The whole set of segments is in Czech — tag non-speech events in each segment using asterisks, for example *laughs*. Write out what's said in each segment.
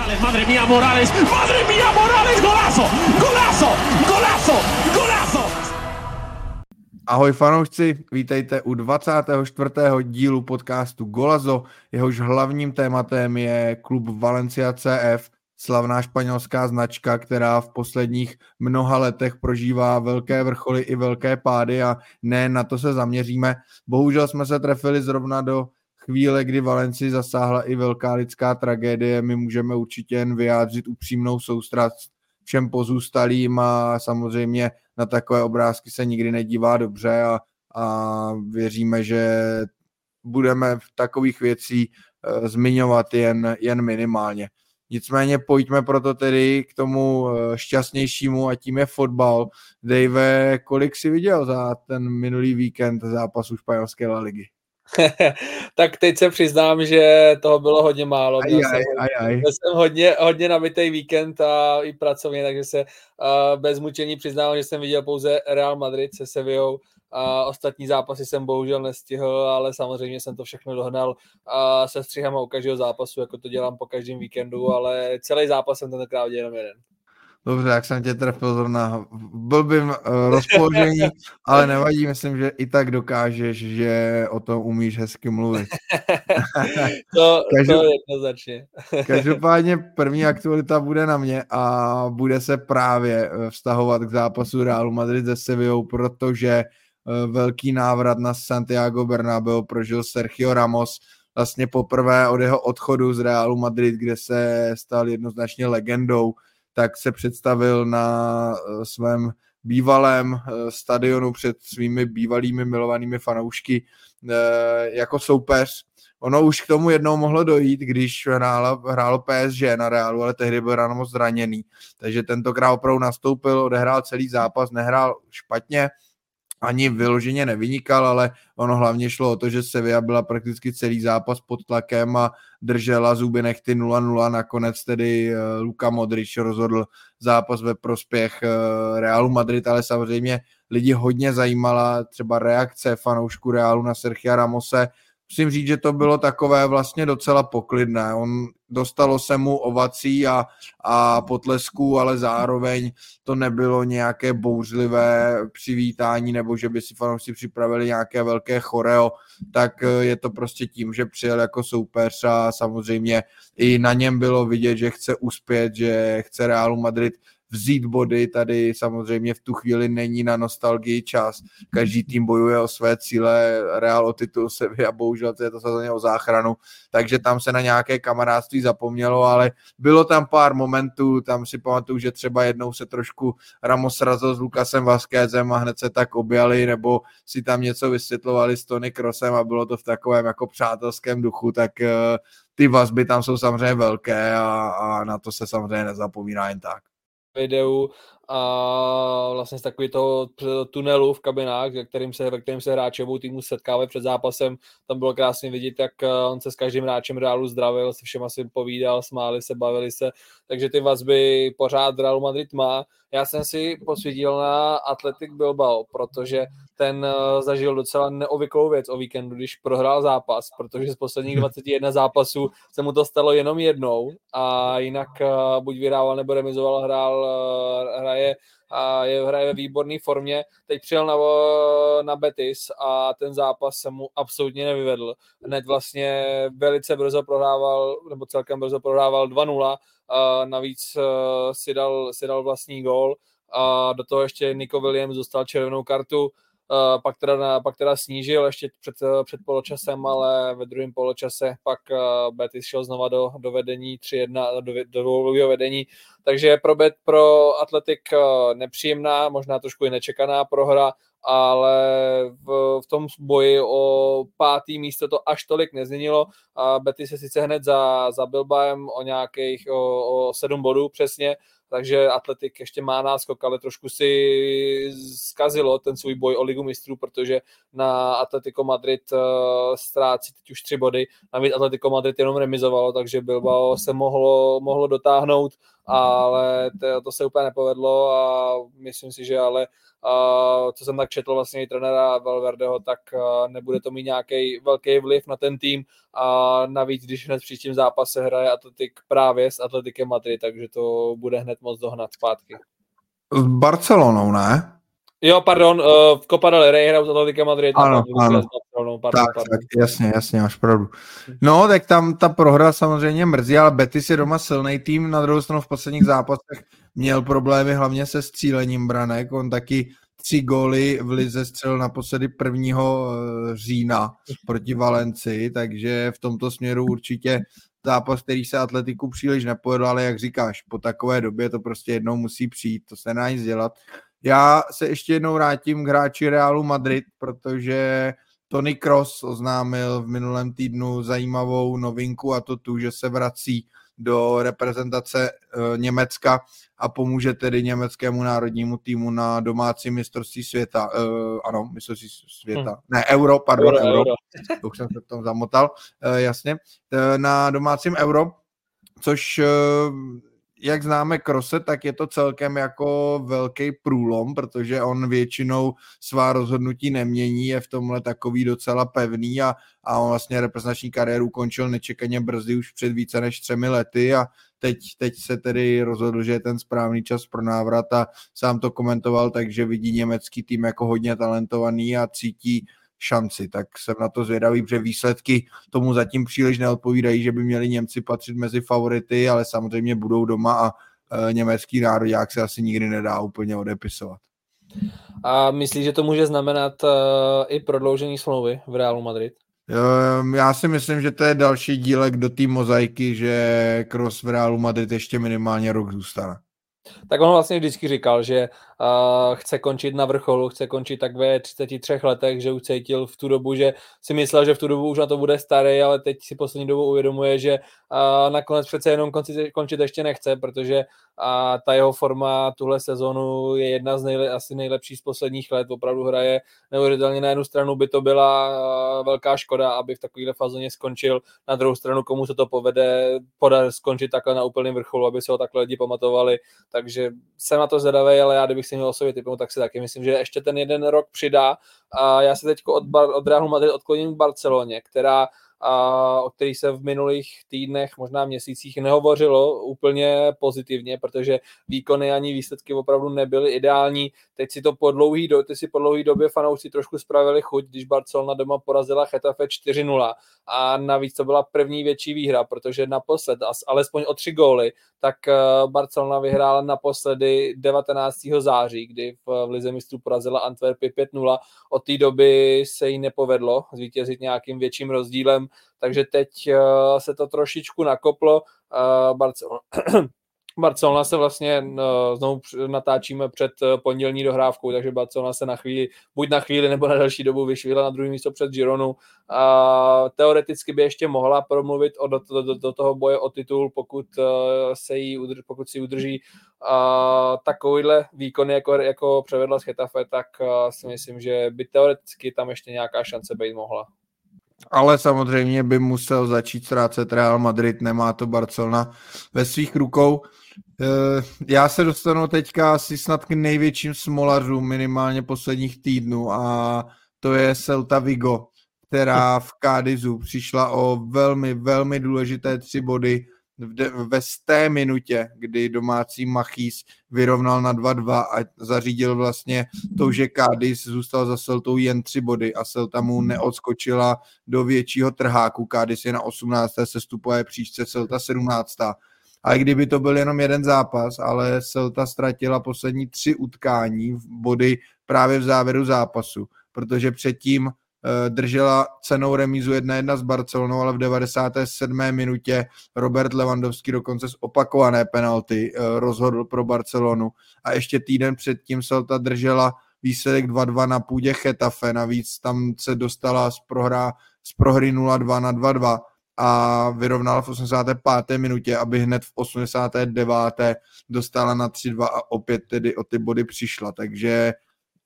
Morales, madre mía, Morales, madre mía, Morales, golazo, golazo, golazo, golazo. Ahoj fanoušci, vítejte u 24. dílu podcastu Golazo. Jehož hlavním tématem je klub Valencia CF, slavná španělská značka, která v posledních mnoha letech prožívá velké vrcholy i velké pády a ne na to se zaměříme. Bohužel jsme se trefili zrovna do chvíle, kdy Valenci zasáhla i velká lidská tragédie, my můžeme určitě jen vyjádřit upřímnou soustrast všem pozůstalým a samozřejmě na takové obrázky se nikdy nedívá dobře a, a věříme, že budeme v takových věcí uh, zmiňovat jen, jen minimálně. Nicméně pojďme proto tedy k tomu uh, šťastnějšímu a tím je fotbal. Dave, kolik si viděl za ten minulý víkend zápasu španělské La ligy? *laughs* tak teď se přiznám, že toho bylo hodně málo. Aj, aj, aj, aj. Byl jsem hodně, hodně nabitý víkend a i pracovně, takže se uh, bez mučení přiznám, že jsem viděl pouze Real Madrid se Sevillou. A ostatní zápasy jsem bohužel nestihl, ale samozřejmě jsem to všechno dohnal a se střihama u každého zápasu, jako to dělám po každém víkendu, ale celý zápas jsem tentokrát viděl jenom jeden. Dobře, jak jsem tě trefil zrovna v blbým uh, rozpoložení, ale nevadí, myslím, že i tak dokážeš, že o tom umíš hezky mluvit. *laughs* to, Každop... to jednoznačně. *laughs* Každopádně první aktualita bude na mě a bude se právě eh, vztahovat k zápasu Realu Madrid se Sevillou, protože uh, velký návrat na Santiago Bernabeu prožil Sergio Ramos, vlastně poprvé od jeho odchodu z Realu Madrid, kde se stal jednoznačně legendou tak se představil na eh, svém bývalém eh, stadionu před svými bývalými milovanými fanoušky eh, jako soupeř. Ono už k tomu jednou mohlo dojít, když hrálo, hrálo PSG na Realu, ale tehdy byl ráno moc zraněný. Takže tentokrát opravdu nastoupil, odehrál celý zápas, nehrál špatně, ani vyloženě nevynikal, ale ono hlavně šlo o to, že Sevilla byla prakticky celý zápas pod tlakem a držela zuby nechty 0-0. Nakonec tedy eh, Luka Modrič rozhodl zápas ve prospěch eh, Realu Madrid, ale samozřejmě lidi hodně zajímala třeba reakce fanoušku Realu na Sergio Ramose, musím říct, že to bylo takové vlastně docela poklidné. On dostalo se mu ovací a, a potlesků, ale zároveň to nebylo nějaké bouřlivé přivítání nebo že by si fanoušci připravili nějaké velké choreo, tak eh, je to prostě tím, že přijel jako soupeř a samozřejmě i na něm bylo vidět, že chce uspět, že chce Realu Madrid vzít body. Tady samozřejmě v tu chvíli není na nostalgii čas. Každý tým bojuje o své cíle, Real o titul se a bohužel to je to samozřejmě o záchranu, takže tam se na nějaké kamarádství zapomnělo, ale bylo tam pár momentů, tam si pamatuju, že třeba jednou se trošku Ramos razil s Lukasem Vasquezem a hned se tak objali, nebo si tam něco vysvětlovali s Tony Krosem a bylo to v takovém jako přátelském duchu, tak eh, ty vazby tam jsou samozřejmě velké a, a na to se samozřejmě nezapomíná jen tak videu a vlastně z takového toho tunelu v kabinách, ve kterým se, ve kterým se hráči obou týmu setkávají před zápasem. Tam bylo krásně vidět, jak eh, on se s každým hráčem Realu zdravil, se všema si povídal, smáli se, bavili se, takže ty vazby pořád Real Madrid má. Já jsem si posvítil na Athletic Bilbao, protože ten eh, zažil docela neovyklou věc o víkendu, když prohrál zápas, protože z posledních *laughs* 21 zápasů se mu to stalo jenom jednou a jinak eh, buď vyhrával nebo remizoval, hrál, hraje hraje a je, hraje ve výborné formě. Teď přijel na, na Betis a ten zápas se mu absolutně nevyvedl. Hned vlastně velice brzo prohrával, nebo celkem brzo prohrával 2-0, a navíc si dal, si dal vlastní gól a do toho ještě Nico Williams dostal červenou kartu, pak, teda, pak teda snížil ještě před, před poločasem, ale ve druhém poločase pak uh, Betis šel znova do, do vedení 3-1, do, do vedení, takže pro, Bet, pro Atletik nepříjemná, možná trošku i nečekaná prohra, ale v, v tom boji o pátý místo to až tolik nezměnilo. A Betty se sice hned za, za Bilbaem o nějakých o, o sedm bodů přesně, takže Atletik ještě má náskok, ale trošku si zkazilo ten svůj boj o ligu mistrů, protože na Atletico Madrid uh, ztrácí teď už tři body, navíc Atletico Madrid jenom remizovalo, takže Bilbao se mohlo, mohlo dotáhnout, ale to, to se úplně nepovedlo a myslím si, že ale uh, co jsem tak četl vlastně i trenéra Valverdeho, tak uh, nebude to mít nějaký velký vliv na ten tým a navíc, když hned v příštím zápase hraje Atletik právě s Atletikem Madrid, takže to bude hned moc dohnat zpátky. S Barcelonou, ne? Jo, pardon, uh, v Copa del Rey hrajou s Atletikem Madrid. Ano, ano. Pardon, pardon, tak, pardon. tak, jasně, jasně, máš pravdu. No, tak tam ta prohra samozřejmě mrzí, ale Betis je doma silný tým, na druhou stranu v posledních zápasech měl problémy hlavně se střílením branek, on taky tři góly v Lize střelil naposledy 1. Eh, října proti Valenci, takže v tomto směru určitě zápas, který se atletiku příliš nepojedl, ale jak říkáš, po takové době to prostě jednou musí přijít, to se nedá nic dělat. Já se ještě jednou vrátím k hráči Realu Madrid, protože Tony Cross oznámil v minulém týdnu zajímavou novinku a to tu, že se vrací do reprezentace uh, Německa a pomůže tedy německému národnímu týmu na domácí mistrovství světa. Uh, ano, mistrovství světa. Hmm. Ne, euro, pardon, euro. euro. euro. Už jsem se tom zamotal, uh, jasně. Uh, na domácím euro, což uh, jak známe Krose, tak je to celkem jako velký průlom, protože on většinou svá rozhodnutí nemění, je v tomhle takový docela pevný a, a on vlastně reprezentační kariéru končil nečekaně brzy už před více než třemi lety a teď, teď se tedy rozhodl, že je ten správný čas pro návrat a sám to komentoval, takže vidí německý tým jako hodně talentovaný a cítí šanci, tak jsem na to zvědavý, protože výsledky tomu zatím příliš neodpovídají, že by měli Němci patřit mezi favority, ale samozřejmě budou doma a e, německý národák se asi nikdy nedá úplně odepisovat. A myslíš, že to může znamenat uh, i prodloužení smlouvy v Realu Madrid? Um, já si myslím, že to je další dílek do té mozaiky, že Kroos v Realu Madrid ještě minimálně rok zůstane. Tak on vlastně vždycky říkal, že uh, chce končit na vrcholu, chce končit tak ve 33 letech, že už cítil v tu dobu, že si myslel, že v tu dobu už na to bude starý, ale teď si poslední dobu uvědomuje, že nakonec přece jenom končit, končit ještě nechce, protože uh, ta jeho forma tuhle sezonu je jedna z nejle, asi nejlepších z posledních let, opravdu hraje neuvěřitelně. Na jednu stranu by to byla velká škoda, aby v takovéhle fazóně skončil, na druhou stranu komu se to povede podat skončit takhle na úplném vrcholu, aby se ho takhle lidi pamatovali, takže jsem na to zvědavý, ale já kdybych si měl osobě typnout, tak si taky myslím, že ještě ten jeden rok přidá. A já se teď od, od Realu Madrid odkloním k Barceloně, která a o kterých se v minulých týdnech, možná měsících nehovořilo úplně pozitivně, protože výkony ani výsledky opravdu nebyly ideální. Teď si to po dlouhý, do, ty si po dlouhý době fanoušci trošku spravili chuť, když Barcelona doma porazila Chetafe 4-0 a navíc to byla první větší výhra, protože naposled, alespoň o tři góly, tak eh, Barcelona vyhrála naposledy 19. září, kdy v Lize mistrů porazila Antwerpy 5-0. Od té doby se jí nepovedlo zvítězit nějakým větším rozdílem, takže teď eh, se to trošičku nakoplo. Eh, Barcelona *clears throat* Barcelona se vlastně no, znovu natáčíme před eh, pondělní dohrávkou, takže Barcelona se na chvíli, buď na chvíli nebo na další dobu vyšvihla na druhé místo před Gironu. A teoreticky by ještě mohla promluvit o, do, do, do toho boje o titul, pokud se jí pokud si udrží uh, takovýhle výkony, jako, jako převedla z Chetafe, tak si myslím, že by teoreticky tam ještě nějaká šance být mohla. Ale samozřejmě by musel začít ztrácet Real Madrid, nemá to Barcelona ve svých rukou. Eh, já se dostanu teďka asi snad k největším smolařům minimálně posledních týdnů a to je Celta Vigo, která v Cádizu přišla o velmi, velmi důležité tři body ve sté minutě, kdy domácí Machís vyrovnal na 2-2 a zařídil vlastně to, že Cádiz zůstal za Celtou jen tři body a Celta mu neodskočila do většího trháku. Cádiz je na 18. sestupové příčce, Celta 17 ale kdyby to byl jenom jeden zápas, ale Celta ztratila poslední tři utkání v body právě v závěru zápasu, protože předtím držela cenou remízu 1-1 s Barcelonou, ale v 97. minutě Robert Lewandowski dokonce z opakované penalty uh, rozhodl pro Barcelonu a ještě týden předtím Celta držela výsledek 2-2 na půdě Chetafe, navíc tam se dostala z, prohra, z prohry 0-2 na 2-2 a vyrovnala v 85. minutě, aby hned v 89. dostala na 3-2 a opět tedy o ty body přišla, takže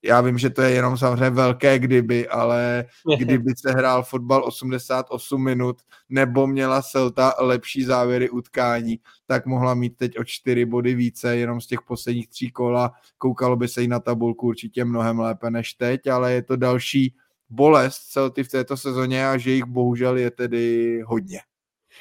já vím, že to je jenom samozřejmě velké kdyby, ale *laughs* kdyby se hrál fotbal 88 minut nebo měla Celta lepší závěry utkání, tak mohla mít teď o čtyři body více jenom z těch posledních tří kola. Koukalo by se i na tabulku určitě mnohem lépe než teď, ale je to další bolest Celty v této sezóně a že jich bohužel je tedy hodně.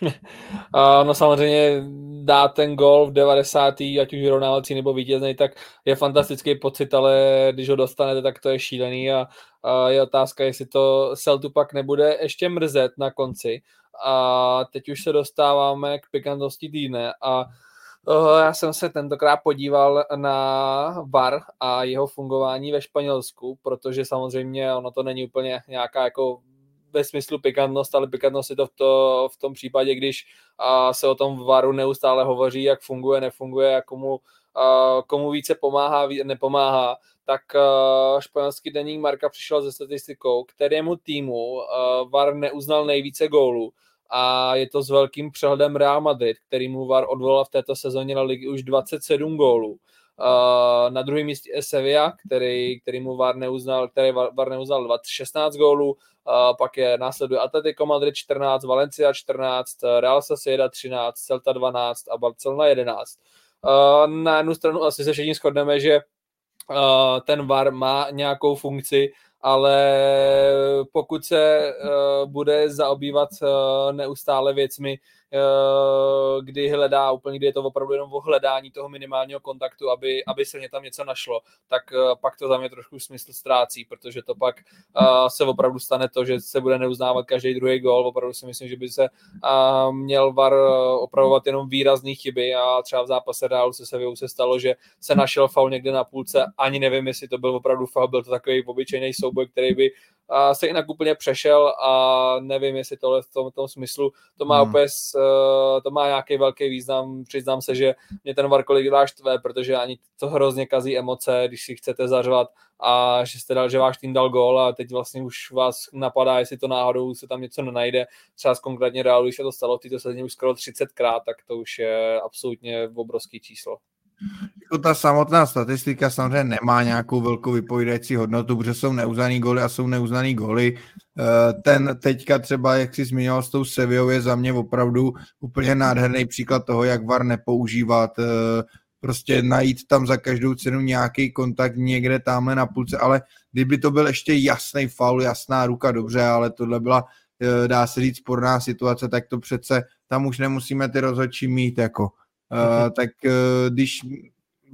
*laughs* no samozřejmě dá ten gol v 90. ať už vyrovnávací nebo vítězný, tak je fantastický pocit, ale když ho dostanete, tak to je šílený a, a je otázka, jestli to Celtu pak nebude ještě mrzet na konci. A teď už se dostáváme k pikantnosti týdne a uh, já jsem se tentokrát podíval na VAR a jeho fungování ve Španělsku, protože samozřejmě ono to není úplně nějaká jako ve smyslu pikantnost, ale pikantnost je to v, to, v tom případě, když a, se o tom varu neustále hovoří, jak funguje, nefunguje, jak komu, a, komu více pomáhá, nepomáhá, tak a, španělský deník Marka přišel ze statistikou, kterému týmu a, VAR neuznal nejvíce gólů a je to s velkým přehledem Real Madrid, který mu VAR odvolal v této sezóně na ligy už 27 gólů. Uh, na druhém místě je Sevilla, který, který mu VAR neuznal, který VAR neuznal 20, 16 gólů, uh, pak je následuje Atletico Madrid 14, Valencia 14, Real Sociedad 13, Celta 12 a Barcelona 11. Uh, na jednu stranu asi se všichni shodneme, že ten VAR má nějakou funkci, ale pokud se bude zaobývat neustále věcmi, Eh, kdy hledá úplně, kdy je to opravdu jenom o hledání toho minimálního kontaktu, aby, aby se mě tam něco našlo, tak eh, pak to za mě trošku smysl ztrácí, protože to pak eh, se opravdu stane to, že se bude neuznávat každý druhý gol. Opravdu si myslím, že by se měl VAR opravovat jenom výrazné chyby a třeba v zápase Realu se Sevillou se stalo, že se našel faul někde na půlce, ani nevím, jestli to byl opravdu faul, byl to takový obyčejný souboj, který by se jinak úplně přešel a nevím, jestli tohle v tom, tom smyslu to má hmm. úplně, eh, to má nějaký velký význam. Přiznám se, že mě ten VAR kolik štve, protože ani to hrozně kazí emoce, když si chcete zařvat a že jste dal, že váš tým dal gól a teď vlastně už vás napadá, jestli to náhodou se tam něco nenajde. Třeba z konkrétně Realu, když se to stalo v této sezóně už skoro 30krát, tak to už je absolutně obrovský číslo. Jako ta samotná statistika samozřejmě nemá nějakou velkou vypovídající hodnotu, protože jsou neuznaný goly a jsou neuznaný goly. Eh, ten teďka třeba, jak si zmiňoval s tou Sevillou, je za mě opravdu úplně nádherný příklad toho, jak VAR nepoužívat, eh, prostě najít tam za každou cenu nějaký kontakt někde tamhle na půlce, ale kdyby to byl ještě jasný faul, jasná ruka, dobře, ale tohle byla, eh, dá se říct, sporná situace, tak to přece tam už nemusíme ty rozhodčí mít, jako Uh, tak uh, když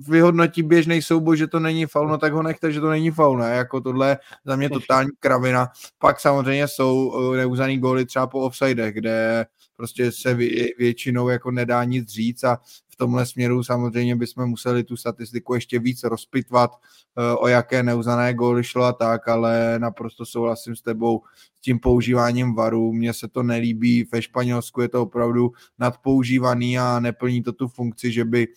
vyhodnotí běžný souboj, že to není faul, no tak ho nechte, že to není faul, ne? Jako tohle za mě totální kravina. Pak samozřejmě jsou uh, neuznaný góly třeba po offsidech, kde prostě se vě, většinou jako nedá nic říct a v tomhle směru samozřejmě bychom museli tu statistiku ještě víc rozpitvat, o jaké neuznané góly šlo a tak, ale naprosto souhlasím s tebou s tím používáním varu. Mně se to nelíbí, ve Španělsku je to opravdu nadpoužívaný a neplní to tu funkci, že by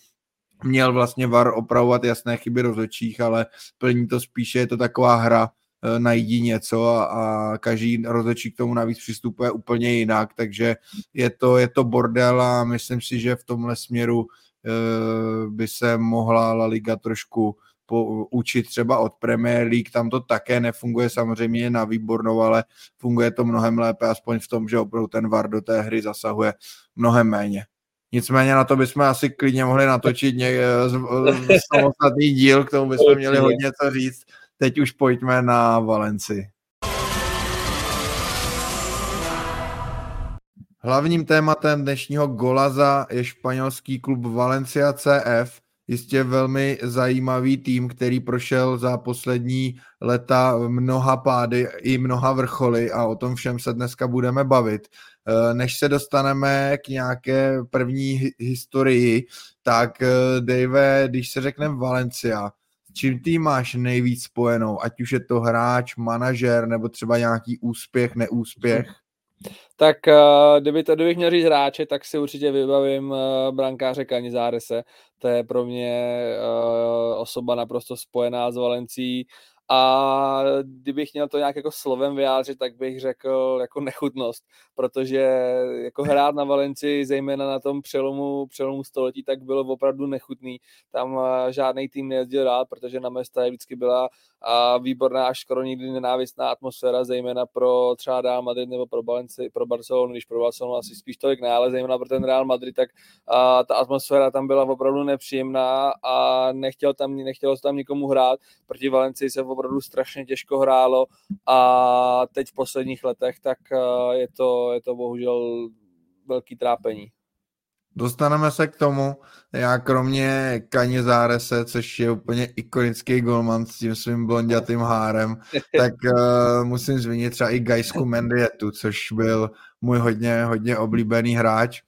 měl vlastně VAR opravovat jasné chyby rozhodčích, ale plní to spíše, je to taková hra, e, najdi něco a, a každý rozhodčí k tomu navíc přistupuje úplně jinak, takže je to, je to bordel a myslím si, že v tomhle směru e, by se mohla La Liga trošku učit třeba od Premier League, tam to také nefunguje samozřejmě na výbornou, ale funguje to mnohem lépe, aspoň v tom, že opravdu ten VAR do té hry zasahuje mnohem méně. Nicméně na to bychom asi klidně mohli natočit ně, samostatný díl, k tomu bychom měli hodně co říct. Teď už pojďme na Valenci. Hlavním tématem dnešního golaza je španělský klub Valencia CF, jistě velmi zajímavý tým, který prošel za poslední leta mnoha pády i mnoha vrcholy a o tom všem se dneska budeme bavit. Eh, než se dostaneme k nějaké první historii, tak eh, Dave, když se řekne Valencia, čím ty máš nejvíc spojenou, ať už je to hráč, manažer nebo třeba nějaký úspěch, neúspěch? Tak uh, kdyby to, kdybych měl říct hráče, tak si určitě vybavím uh, brankáře Kanizárese. To je pro mě uh, osoba naprosto spojená s Valencí a kdybych měl to nějak jako slovem vyjádřit, tak bych řekl jako nechutnost, protože jako hrát na Valenci, zejména na tom přelomu, přelomu století, tak bylo opravdu nechutný. Tam žádný tým nejezdil rád, protože na mesta vždycky byla výborná až skoro nikdy nenávistná atmosféra, zejména pro třeba Real Madrid nebo pro, Balenci, pro Barcelonu, když pro Barcelonu asi spíš tolik ne, ale zejména pro ten Real Madrid, tak a, ta atmosféra tam byla opravdu nepříjemná a nechtěl tam, nechtělo se tam nikomu hrát. Proti Valencii se opravdu strašně těžko hrálo a teď v posledních letech tak je to, je to bohužel velký trápení. Dostaneme se k tomu. Já kromě Kaně Zárese, což je úplně ikonický golman s tím svým blondětým hárem, *laughs* tak uh, musím zmínit třeba i Gajsku Mendietu, což byl můj hodně, hodně oblíbený hráč.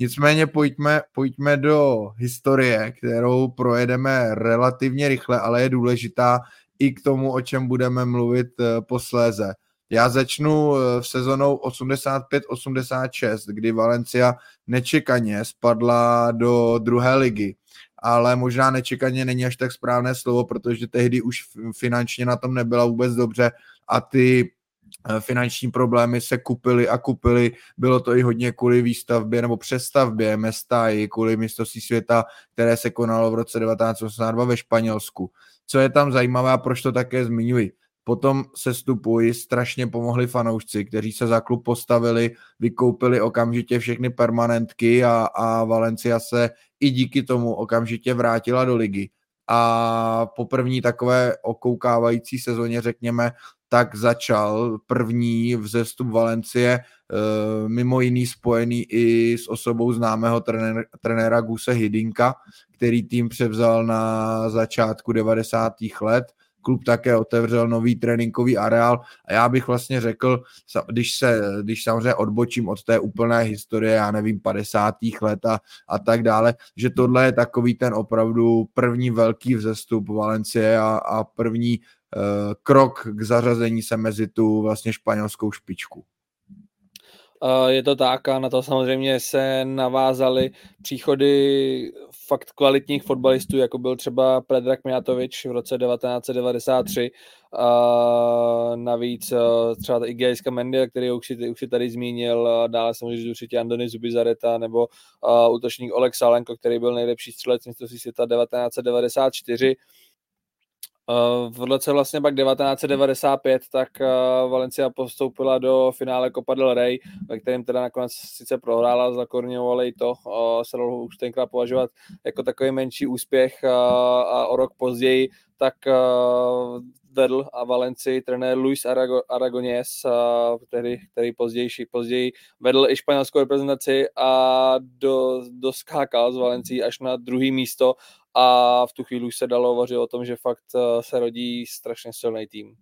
Nicméně pojďme, pojďme do historie, kterou projedeme relativně rychle, ale je důležitá i k tomu, o čem budeme mluvit uh, posléze. Já začnu eh, v sezonou 85-86, kdy Valencia nečekaně spadla do druhé ligy. Ale možná nečekaně není až tak správné slovo, protože tehdy už finančně na tom nebyla vůbec dobře a ty eh, finanční problémy se kupily a kupily. Bylo to i hodně kvůli výstavbě nebo přestavbě mesta i kvůli mistrovství světa, které se konalo v roce 1982 ve Španělsku. Co je tam zajímavé a proč to také zmiňuji? Potom se stupuji, strašně pomohli fanoušci, kteří se za klub postavili, vykoupili okamžitě všechny permanentky a, a Valencia se i díky tomu okamžitě vrátila do ligy. A po první takové okoukávající sezóně, řekněme, tak začal první vzestup Valencie, eh, mimo jiný spojený i s osobou známého trenéra, trenéra Guse Hidinka, který tým převzal na začátku 90. let klub také otevřel nový tréninkový areál a já bych vlastně řekl, když se, když samozřejmě odbočím od té úplné historie, já nevím, 50. let a, a tak dále, že tohle je takový ten opravdu první velký vzestup Valencie a, a první krok k zařazení se mezi tu vlastně španělskou špičku. Je to tak a na to samozřejmě se navázaly příchody fakt kvalitních fotbalistů, jako byl třeba Predrag Mijatovič v roce 1993. A navíc třeba i Gejska Mendy, který už si, už si tady zmínil, dále samozřejmě určitě Andony Zubizareta nebo útočník Oleg Salenko, který byl nejlepší střelec mistrovství světa 1994 v roce vlastně pak 1995, tak Valencia postoupila do finále Copa del Rey, ve kterém teda nakonec sice prohrála ale i to se dalo už tenkrát považovat jako takový menší úspěch a o rok později tak vedl a Valencii trenér Luis Arago, Aragonés, který, který později, později vedl i španělskou reprezentaci a do, doskákal z Valencii až na druhý místo a v tu chvíli už se dalo hovořit o tom, že fakt eh, se rodí strašně silný tým.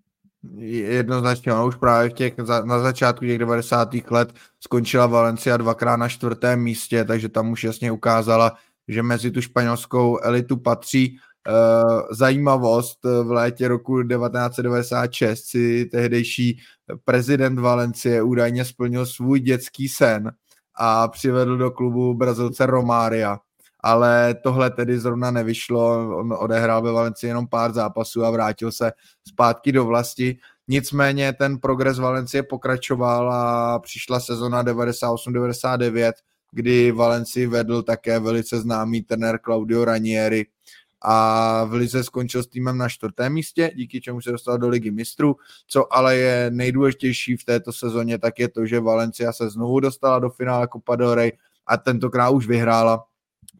Jednoznačně, ono už právě v těch, na začátku těch 90. let skončila Valencia dvakrát na čtvrtém místě, takže tam už jasně ukázala, že mezi tu španělskou elitu patří. Uh, zajímavost, eh, v létě roku 1996 si tehdejší prezident Valencie údajně splnil svůj dětský sen a přivedl do klubu Brazilce Romária ale tohle tedy zrovna nevyšlo, on odehrál ve Valenci jenom pár zápasů a vrátil se zpátky do vlasti. Nicméně ten progres Valencie pokračoval a přišla sezona 98-99, kdy Valenci vedl také velice známý trenér Claudio Ranieri a v Lize skončil s týmem na čtvrtém místě, díky čemu se dostal do ligy mistrů. Co ale je nejdůležitější v této sezóně, tak je to, že Valencia se znovu dostala do finále Copa del Rey a tentokrát už vyhrála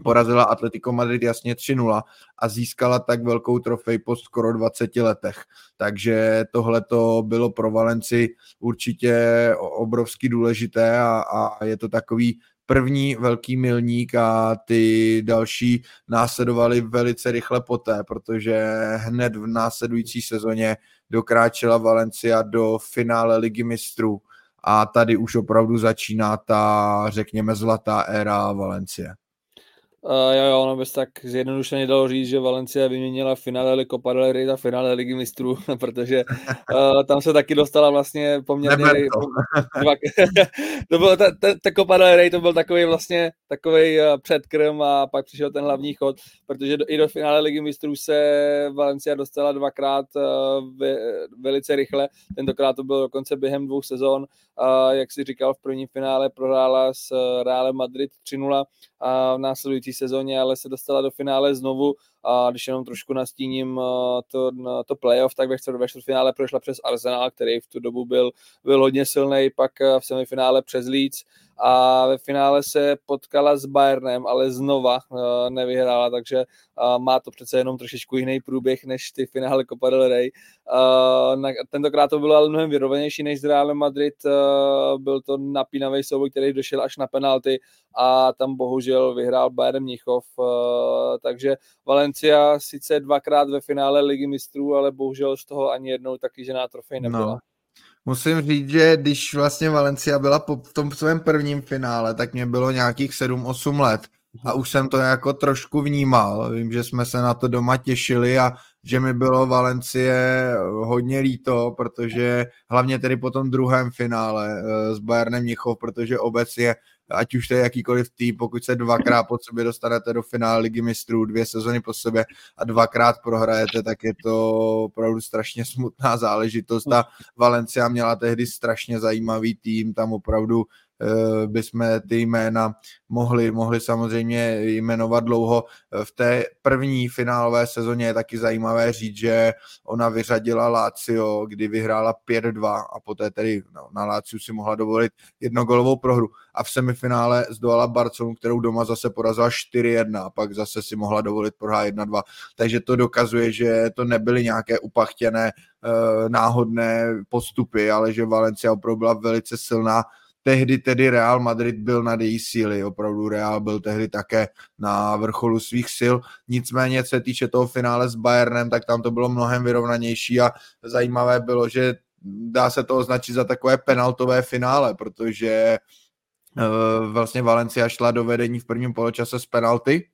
porazila Atletico Madrid jasně 3-0 a získala tak velkou trofej po skoro 20 letech. Takže tohle to bylo pro Valenci určitě obrovsky důležité a, a je to takový první velký milník a ty další následovali velice rychle poté, protože hned v následující sezóně dokráčela Valencia do finále ligy mistrů a tady už opravdu začíná ta, řekněme, zlatá éra Valencie. Uh, jo, jo, ono bys tak zjednodušeně dalo říct, že Valencia vyměnila finále Copa del Rey a finále Ligy mistrů, *laughs* protože uh, tam se taky dostala vlastně poměrně... to. *laughs* to bylo ta, ta, ta Copa del Rey, to byl takový vlastně takový uh, předkrm a pak přišel ten hlavní chod, protože do, i do finále Ligy mistrů se Valencia dostala dvakrát uh, ve, velice rychle, tentokrát to bylo dokonce během dvou sezon, uh, jak si říkal, v prvním finále prohrála s Real Madrid 3-0 a v následující sezóně, ale se dostala do finále znovu a když jenom trošku nastíním to, to playoff, tak ve, čtvrtfinále prošla přes Arsenal, který v tu dobu byl, byl hodně silný, pak v semifinále přes Leeds. A ve finále se potkala s Bayernem, ale znova nevyhrála, takže má to přece jenom trošičku jiný průběh než ty finále Copa del Rey. Tentokrát to bylo ale mnohem vyrovenější než z Real Madrid, byl to napínavý souboj, který došel až na penalty a tam bohužel vyhrál Bayern Mnichov, takže Valencia sice dvakrát ve finále Ligy mistrů, ale bohužel z toho ani jednou taky žená trofej nebyla. No. Musím říct, že když vlastně Valencia byla po, v tom svém prvním finále, tak mě bylo nějakých 7-8 let a už jsem to jako trošku vnímal. Vím, že jsme se na to doma těšili a že mi bylo Valencie hodně líto, protože hlavně tedy po tom druhém finále eh, s Bayernem Mnichov, protože obec je ať už to je jakýkoliv tým, pokud se dvakrát po sobě dostanete do finále ligy mistrů, dvě sezony po sobě a dvakrát prohrajete, tak je to opravdu strašně smutná záležitost. A Valencia měla tehdy strašně zajímavý tým, tam opravdu bychom ty jména mohli, mohli samozřejmě jmenovat dlouho. Eh, v té první finálové sezóně je taky zajímavé říct, že ona vyřadila Lazio, kdy vyhrála 5-2 a poté tedy no, na Lazio si mohla dovolit jednogolovou prohru a v semifinále zdolala Barcelonu, kterou doma zase porazila 4-1 a pak zase si mohla dovolit prohrát 1-2. Takže to dokazuje, že to nebyly nějaké upachtěné eh, náhodné postupy, ale že Valencia opravdu byla velice silná tehdy tedy Real Madrid byl na její síly, opravdu Real byl tehdy také na vrcholu svých sil, nicméně co se týče toho finále s Bayernem, tak tam to bylo mnohem vyrovnanější a zajímavé bylo, že dá se to označit za takové penaltové finále, protože uh, vlastně Valencia šla do vedení v prvním poločase z penalty,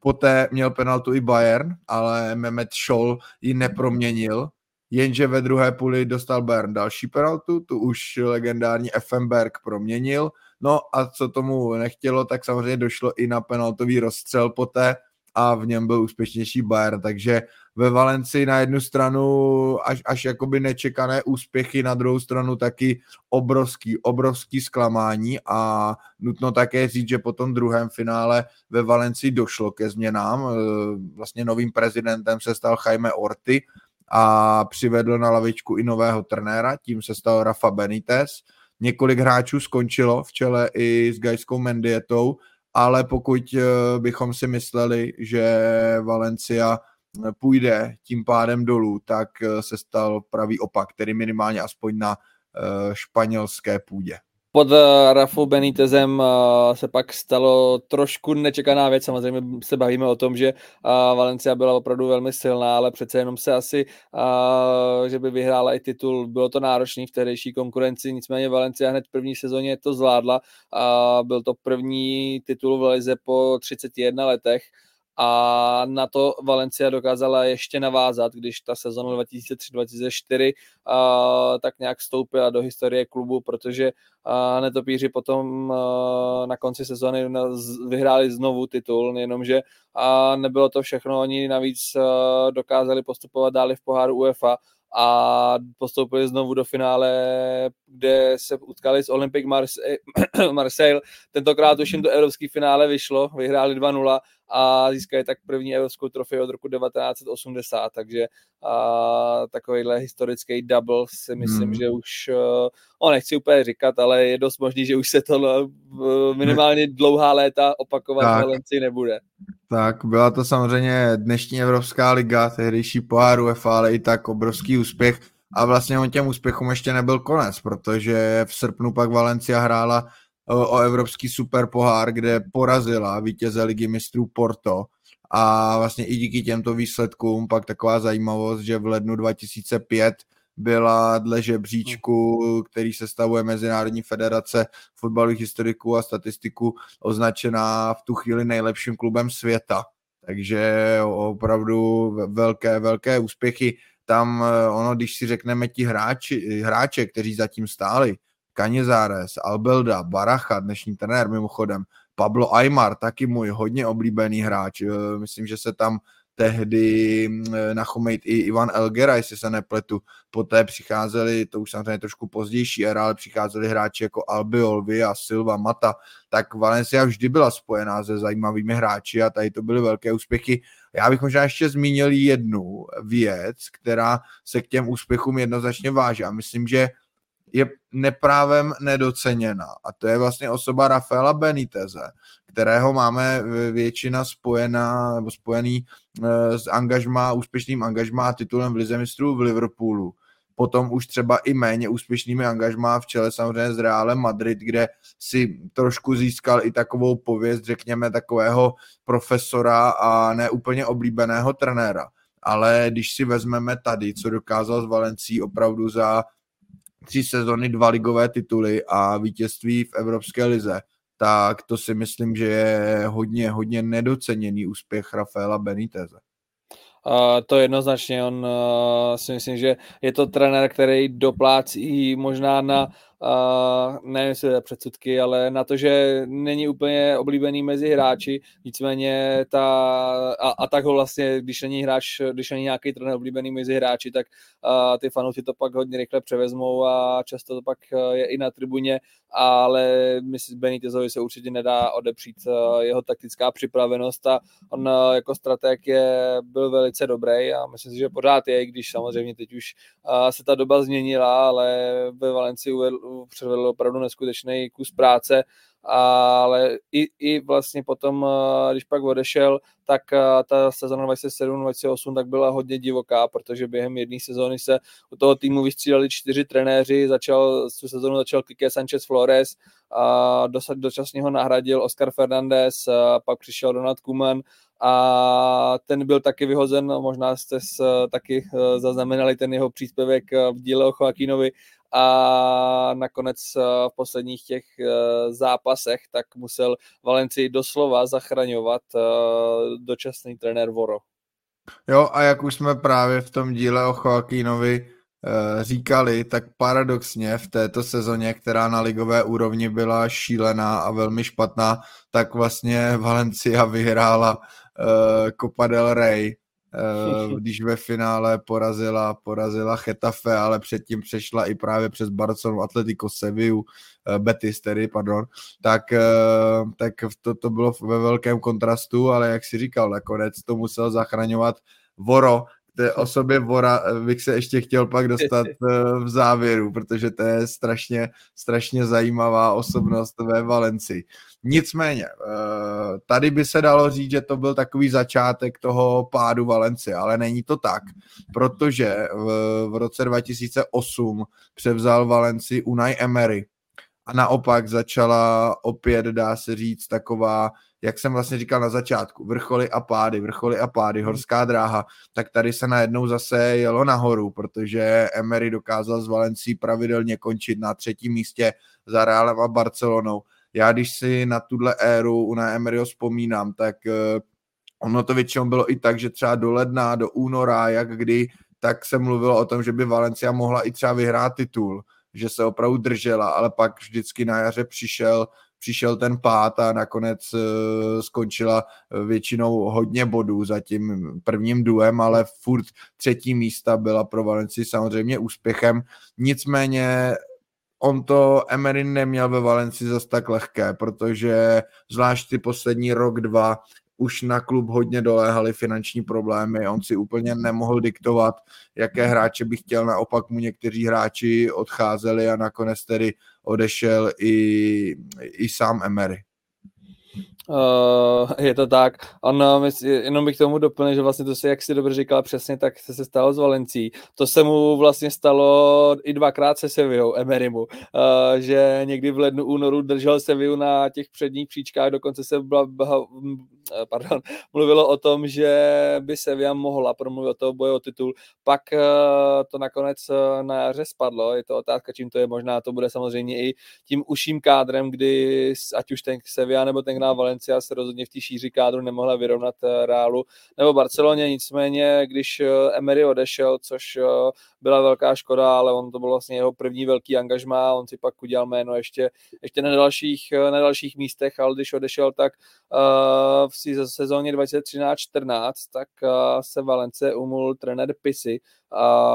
poté měl penaltu i Bayern, ale Mehmet Scholl ji neproměnil, jenže ve druhé půli dostal Bayern další penaltu, tu už legendární Effenberg proměnil, no a co tomu nechtělo, tak samozřejmě došlo i na penaltový rozstřel poté a v něm byl úspěšnější Bayern, takže ve Valencii na jednu stranu až, až jakoby nečekané úspěchy, na druhou stranu taky obrovský, obrovský zklamání a nutno také říct, že po tom druhém finále ve Valencii došlo ke změnám. E, vlastně novým prezidentem se stal Jaime Orty, a přivedl na lavičku i nového trenéra, tím se stal Rafa Benitez. Několik hráčů skončilo v čele i s Gajskou Mendietou, ale pokud eh, bychom si mysleli, že Valencia půjde tím pádem dolů, tak eh, se stal pravý opak, tedy minimálně aspoň na eh, španělské půdě pod eh, Rafu Benitezem eh, se pak stalo trošku nečekaná věc. Samozřejmě se bavíme o tom, že eh, Valencia byla opravdu velmi silná, ale přece jenom se asi, že by vyhrála i titul, bylo to náročný v tehdejší konkurenci, nicméně Valencia hned v první sezóně to zvládla. Byl to první titul v Lize po 31 letech a na to Valencia dokázala ještě navázat, když ta sezona 2003-2004 tak nějak vstoupila do historie klubu, protože a netopíři potom na konci sezony vyhráli znovu titul, jenomže a nebylo to všechno, oni navíc dokázali postupovat dále v poháru UEFA a postoupili znovu do finále, kde se utkali s Olympic *clears throat* Marseille. Tentokrát už jim do evropský finále vyšlo, vyhráli 2-0 a získali tak první evropskou trofej od roku 1980, takže a, takovýhle historický double si myslím, hmm. že už, o nechci úplně říkat, ale je dost možný, že už se to minimálně dlouhá léta opakovat tak. v Valencii nebude. Tak, byla to samozřejmě dnešní Evropská liga, tehdejší pohár UEFA, ale i tak obrovský úspěch. A vlastně on těm úspěchům ještě nebyl konec, protože v srpnu pak Valencia hrála o evropský super pohár, kde porazila vítěze ligy mistrů Porto a vlastně i díky těmto výsledkům pak taková zajímavost, že v lednu 2005 byla dle žebříčku, který se stavuje Mezinárodní federace fotbalových historiků a statistiků, označená v tu chvíli nejlepším klubem světa. Takže opravdu velké, velké úspěchy. Tam ono, když si řekneme ti hráči, hráče, kteří zatím stáli, Kanězáres, Albelda, Baracha, dnešní trenér mimochodem, Pablo Aymar, taky můj hodně oblíbený hráč. Myslím, že se tam tehdy mm, nachomejt i Ivan Elgera, jestli se nepletu. Poté přicházeli, to už samozřejmě trošku pozdější era, ale přicházeli hráči jako Albiol, Via, Silva, Mata, tak Valencia vždy byla spojená se zajímavými hráči a tady to byly velké úspěchy. Já bych možná ještě zmínil jednu věc, která se k těm úspěchům jednoznačně váží a myslím, že je neprávem nedoceněna. A to je vlastně osoba Rafaela Beniteze, kterého máme většina spojená, nebo spojený eh, s angažmá, úspěšným angažmá a titulem v Lize mistrů v Liverpoolu. Potom už třeba i méně úspěšnými angažmá v čele samozřejmě s Realem Madrid, kde si trošku získal i takovou pověst, řekněme, takového profesora a neúplně oblíbeného trenéra. Ale když si vezmeme tady, co dokázal s Valencí opravdu za tři sezony, dva ligové tituly a vítězství v Evropské lize, tak to si myslím, že je hodně, hodně nedoceněný úspěch Rafaela Beniteze. Uh, to jednoznačně, on uh, si myslím, že je to trenér, který doplácí možná na uh, nevím, jestli předsudky, ale na to, že není úplně oblíbený mezi hráči, nicméně ta, a, a tak ho vlastně, když není hráč, když není nějaký trenér oblíbený mezi hráči, tak uh, ty fanoušci to pak hodně rychle převezmou a často to pak je i na tribuně, ale myslím, Benitezovi se určitě nedá odepřít uh, jeho taktická připravenost a on uh, jako strateg je, byl velice dobrý a myslím si, že pořád je, když samozřejmě teď už uh, se ta doba změnila, ale ve Valencii předvedl opravdu neskutečný kus práce, ale i, i vlastně potom, eh, když pak odešel, tak eh, ta sezona 2007-2008 tak byla hodně divoká, protože během jedné sezóny se u toho týmu vystřídali čtyři trenéři, začal, tu sezonu začal Kike Sanchez Flores, a dočasně ho nahradil Oscar Fernandez, a pak přišel Donald Kuman a ten byl taky vyhozen, možná jste taky eh, zaznamenali ten jeho příspěvek v díle o Joaquinovi, a nakonec eh, v posledních těch eh, zápasech tak musel Valencii doslova zachraňovat eh, dočasný trenér Voro. Jo, a jak už jsme právě v tom díle o Joaquínovi říkali, tak paradoxně v této sezóně, která na ligové úrovni byla šílená a velmi špatná, tak vlastně Valencia vyhrála Copa del Rey když ve finále porazila, porazila Chetafe, ale předtím přešla i právě přes Barcelonu, Atletico Sevillu, eh, Betis tedy, pardon, tak, eh, tak to, to bylo ve velkém kontrastu, ale jak si říkal, nakonec to musel zachraňovat Voro, té osobě Vora bych se ještě chtěl pak dostat *laughs* v závěru, protože to je strašně, strašně zajímavá osobnost ve Valenci. Nicméně, eh, tady by se dalo říct, že to byl takový začátek toho pádu Valencie, ale není to tak, protože v, roce 2008 převzal Valenci Unai Emery a naopak začala opět, dá se říct, taková jak jsem vlastně říkal na začátku, vrcholy a pády, vrcholy a pády, horská dráha, tak tady se najednou zase jelo nahoru, protože Emery dokázal z Valencí pravidelně končit na třetím místě za Realem a Barcelonou já když si na tuhle éru na Emeryho vzpomínám, tak uh, ono to většinou bylo i tak, že třeba do ledna, do února, jak kdy, tak se mluvilo o tom, že by Valencia mohla i třeba vyhrát titul, že se opravdu držela, ale pak vždycky na jaře přišel přišel ten pád a nakonec uh, skončila většinou hodně bodů za tím prvním duem, ale furt třetí místa byla pro Valencii samozřejmě úspěchem. Nicméně on to Emery neměl ve Valenci zase tak lehké, protože zvlášť ty poslední rok, dva, už na klub hodně doléhaly finanční problémy, on si úplně nemohl diktovat, jaké hráče by chtěl, naopak mu někteří hráči odcházeli a nakonec tedy odešel i, i sám Emery. Uh, je to tak. On, jenom bych tomu doplnil, že vlastně to se, jak si dobře říkal přesně, tak se, se stalo s Valencí. To se mu vlastně stalo i dvakrát se Sevillou, Emerymu, uh, že někdy v lednu, únoru držel Sevillu na těch předních příčkách, dokonce se bla, bla, pardon, *laughs* mluvilo o tom, že by Sevilla mohla promluvit o toho boje o titul, pak to nakonec na jaře spadlo, je to otázka, čím to je, možná to bude samozřejmě i tím uším kádrem, kdy ať už ten Sevilla nebo ten Valencia se rozhodně v té šíři kádru nemohla vyrovnat Reálu nebo Barceloně, nicméně, když Emery odešel, což byla velká škoda, ale on to byl vlastně jeho první velký angažmá, on si pak udělal jméno ještě, ještě na, dalších, na dalších místech, ale když odešel, tak uh, v sezóně 2013-14, tak uh, se Valence umul trenér Pisy,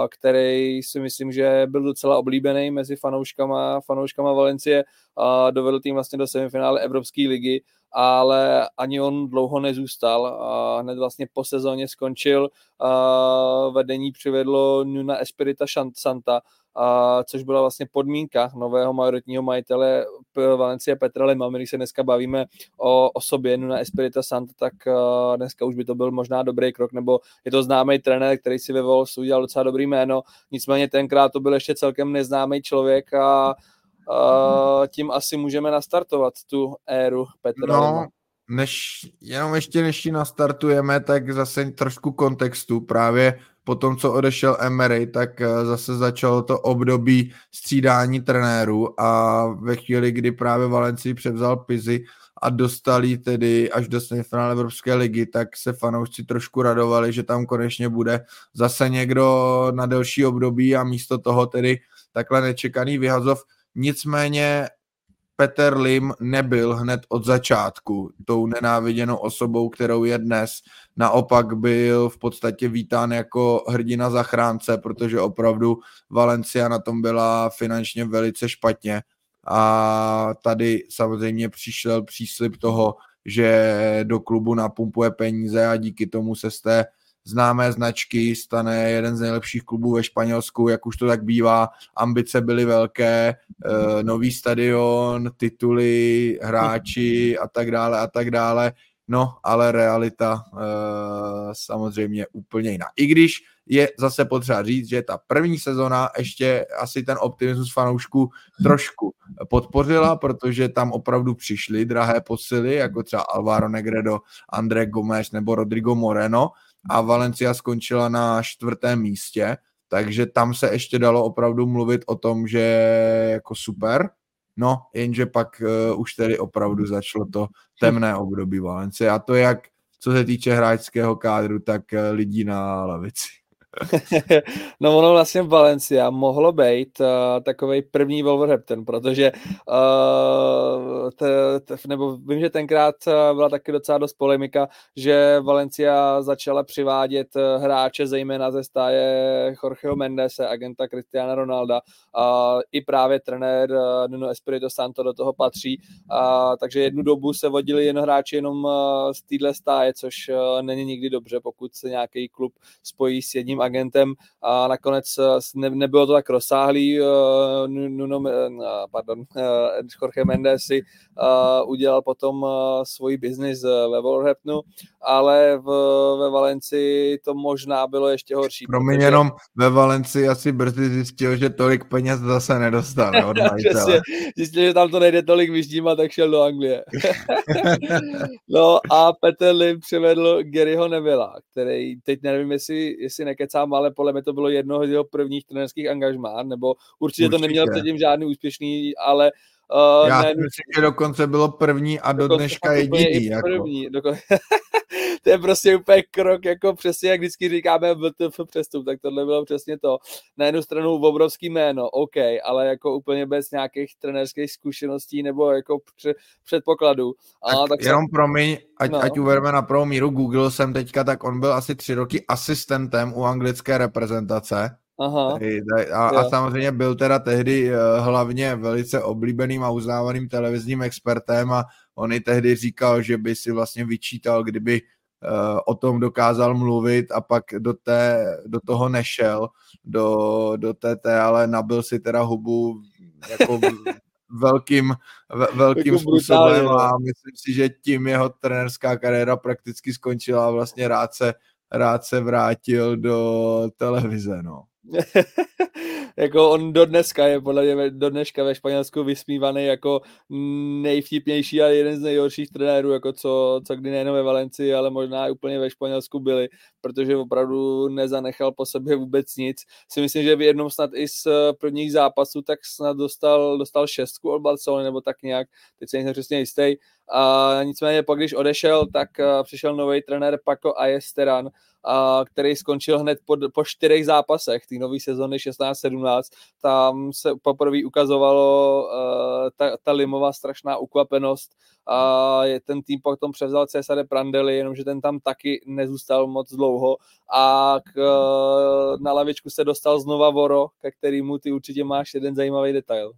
který si myslím, že byl docela oblíbený mezi fanouškama, fanouškama Valencie, uh, dovedl tým vlastně do semifinále Evropské ligy, ale ani on dlouho nezůstal. A hned vlastně po sezóně skončil. A vedení přivedlo Nuna Espirita Santa, a což byla vlastně podmínka nového majoritního majitele Valencie Petra Lima. My, když se dneska bavíme o osobě Nuna Espirita Santa, tak dneska už by to byl možná dobrý krok, nebo je to známý trenér, který si ve Wolves udělal docela dobrý jméno. Nicméně tenkrát to byl ještě celkem neznámý člověk a uh, tím asi můžeme nastartovat tu éru Petra. No, než, jenom ještě než ji nastartujeme, tak zase trošku kontextu. Právě po tom, co odešel Emery, tak eh, zase začalo to období střídání trenérů a ve chvíli, kdy právě Valencii převzal Pizy a dostali tedy až do semifinále Evropské ligy, tak se fanoušci trošku radovali, že tam konečně bude zase někdo na delší období a místo toho tedy takhle nečekaný vyhazov Nicméně Peter Lim nebyl hned od začátku tou nenáviděnou osobou, kterou je dnes. Naopak byl v podstatě vítán jako hrdina zachránce, protože opravdu Valencia na tom byla finančně velice špatně. A tady samozřejmě přišel příslip toho, že do klubu napumpuje peníze a díky tomu se z té známé značky, stane jeden z nejlepších klubů ve Španělsku, jak už to tak bývá. Ambice byly velké, eh, nový stadion, tituly, hráči a tak dále a tak dále. No, ale realita e, samozřejmě úplně jiná. I když je zase potřeba říct, že ta první sezona ještě asi ten optimismus fanoušků trošku podpořila, protože tam opravdu přišly drahé posily, jako třeba Alvaro Negredo, André Gomes nebo Rodrigo Moreno, a Valencia skončila na čtvrtém místě, takže tam se ještě dalo opravdu mluvit o tom, že jako super, no jenže pak uh, už tedy opravdu začalo to temné období Valencia a to jak co se týče hráčského kádru, tak uh, lidí na lavici. No ono vlastně Valencia mohlo být uh, takový první Wolverhampton, protože uh, t, t, nebo vím, že tenkrát byla taky docela dost polemika, že Valencia začala přivádět hráče zejména ze stáje Jorgeho Mendese, agenta Cristiana Ronalda a i právě trenér uh, Nuno Espirito Santo do toho patří, uh, takže jednu dobu se vodili jen hráči jenom uh, z téhle stáje, což uh, není nikdy dobře, pokud se nějaký klub spojí s jedním agentem a nakonec eh, ne, nebylo to tak rozsáhlý. Uh, Nuno, uh, pardon, Jorge Mendes si udělal potom svůj biznis ve Wolverhamptonu, ale v, ve Valencii to možná bylo ještě horší. Pro mě protože... jenom ve Valencii asi brzy zjistil, že tolik peněz zase nedostane od *laughs* majitele. zjistil, že tam to nejde tolik vyždímat, tak šel do Anglie. *laughs* no a Petr Lim přivedl Garyho Nevilla, který teď nevím, jestli, jestli nekecá sám, ale podle mě to bylo jedno z jeho prvních trenerských angažmá, nebo určitě, určitě. to neměl předtím žádný úspěšný, ale Uh, Já ne, myslím, že dokonce bylo první a do dneška jediný. Jako. První, dokon... *laughs* to je prostě úplně krok, jako přesně jak vždycky říkáme VTF přestup, tak tohle bylo přesně to. Na jednu stranu obrovský jméno, OK, ale jako úplně bez nějakých trenérských zkušeností nebo jako předpokladů. A, tak, tak jenom jsem... promiň, ať, no. ať uvedeme na prvou míru, Google jsem teďka, tak on byl asi tři roky asistentem u anglické reprezentace Aha. A, a samozřejmě byl teda tehdy eh, hlavně velice oblíbeným a uznávaným televizním expertem a on i tehdy říkal, že by si vlastně vyčítal, kdyby uh, o tom dokázal mluvit a pak do, té, do toho nešel, do, do té, té, ale nabil si teda hubu jako *laughs* velkým, velkým jako způsobem no. a myslím si, že tím jeho trenerská kariéra prakticky skončila a vlastně rád se, rád se vrátil do televize, no. *laughs* jako on do dneska je podle mě do dneška ve Španělsku vysmívaný jako nejvtipnější a jeden z nejhorších trenérů, jako co, co kdy nejen ve Valencii, ale možná i úplně ve Španělsku byli, protože opravdu nezanechal po sobě vůbec nic. Si myslím, že v jednom snad i z prvních zápasů tak snad dostal, dostal šestku od Barcelony nebo tak nějak, teď se nejsem přesně jistý. A nicméně pak, když odešel, tak přišel nový trenér Paco Ayesteran, který skončil hned po, po čtyřech zápasech té nové sezony 16-17. Tam se poprvé ukazovalo uh, ta, ta Limová strašná ukvapenost a ten tým potom převzal Cesare Prandelli, jenomže ten tam taky nezůstal moc dlouho a k, uh, na lavičku se dostal znova Voro, ke kterému ty určitě máš jeden zajímavý detail.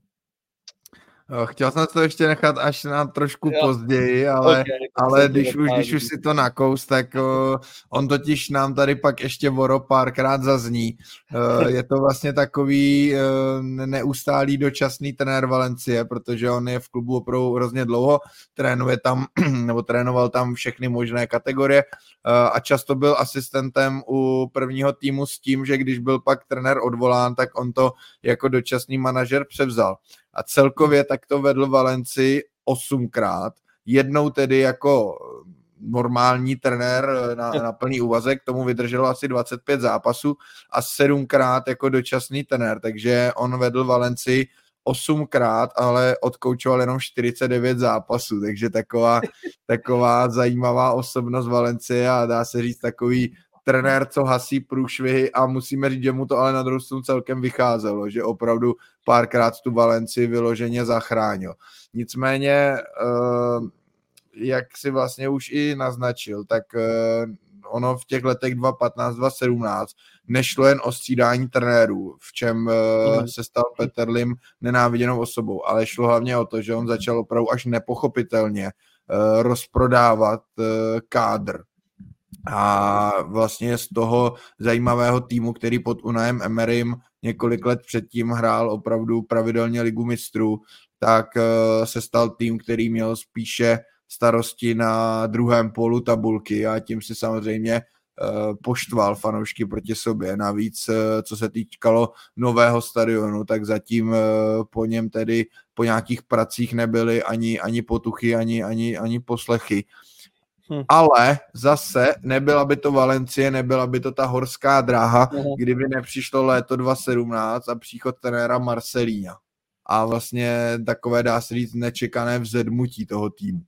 Chtěl jsem to ještě nechat až na trošku jo. později, ale, okay, ale když, už, když už si to nakous, tak uh, on totiž nám tady pak ještě Voro párkrát zazní. Uh, je to vlastně takový uh, neustálý dočasný trenér Valencie, protože on je v klubu opravdu hrozně dlouho, trénuje tam, *clears throat* nebo trénoval tam všechny možné kategorie uh, a často byl asistentem u prvního týmu s tím, že když byl pak trenér odvolán, tak on to jako dočasný manažer převzal a celkově tak to vedl Valenci osmkrát, jednou tedy jako normální trenér na, na plný úvazek, tomu vydrželo asi 25 zápasů a sedmkrát jako dočasný trenér, takže on vedl Valenci osmkrát, ale odkoučoval jenom 49 zápasů, takže taková, taková zajímavá osobnost Valencie a dá se říct takový trenér, co hasí průšvihy a musíme říct, že mu to ale na druhou stranu celkem vycházelo, že opravdu párkrát tu Valenci vyloženě zachránil. Nicméně, eh, jak si vlastně už i naznačil, tak eh, ono v těch letech 2015-2017 nešlo jen o střídání trenérů, v čem mm. se stal Petr Lim nenáviděnou osobou, ale šlo hlavně o to, že on začal opravdu až nepochopitelně rozprodávat kádr a vlastně z toho zajímavého týmu, který pod Unajem Emerym několik let předtím hrál opravdu pravidelně ligu mistrů, tak eh, se stal tým, který měl spíše starosti na druhém polu tabulky a tím si samozřejmě eh, poštval fanoušky proti sobě. Navíc, eh, co se týkalo nového stadionu, tak zatím po něm tedy po nějakých pracích nebyly ani, ani potuchy, ani, ani, ani poslechy. Hmm. Ale zase nebyla by to Valencie, nebyla by to ta horská dráha, hmm. kdyby nepřišlo léto 2017 a příchod trenéra Marcelína. A vlastně takové, dá se říct, nečekané vzedmutí toho týmu.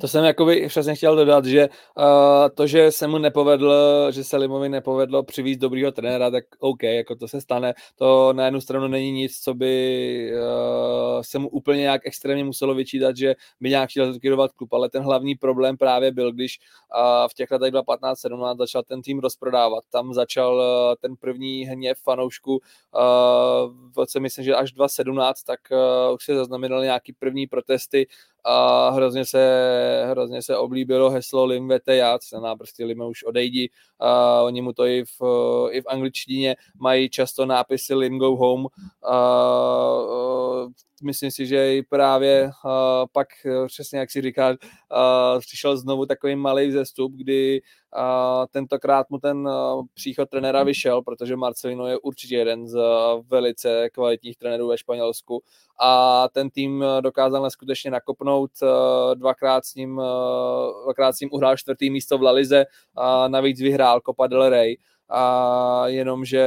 To jsem jakoby přesně chtěl dodat, že uh, to, že se mu nepovedlo, že se Limovi nepovedlo přivízt dobrýho trenéra, tak OK, jako to se stane. To na jednu stranu není nic, co by uh, se mu úplně nějak extrémně muselo vyčítat, že by nějak chtěl zakirovat klub, ale ten hlavní problém právě byl, když uh, v těch letech 2015-17 začal ten tým rozprodávat. Tam začal uh, ten první hněv fanoušku, uh, v roce myslím, že až 2017, tak uh, už se zaznamenaly nějaký první protesty a hrozně se, hrozně se oblíbilo heslo Lim vete já, znamená prostě Lim už odejdi. A oni mu to i v, i v angličtině mají často nápisy Lim go home. A, myslím si, že i právě uh, pak, přesně jak si říká, uh, přišel znovu takový malý vzestup, kdy uh, tentokrát mu ten uh, příchod trenéra vyšel, protože Marcelino je určitě jeden z uh, velice kvalitních trenérů ve Španělsku a ten tým dokázal neskutečně nakopnout, uh, dvakrát s ním, uh, dvakrát s ním uhrál čtvrtý místo v Lalize a navíc vyhrál Copa del Rey a jenom, že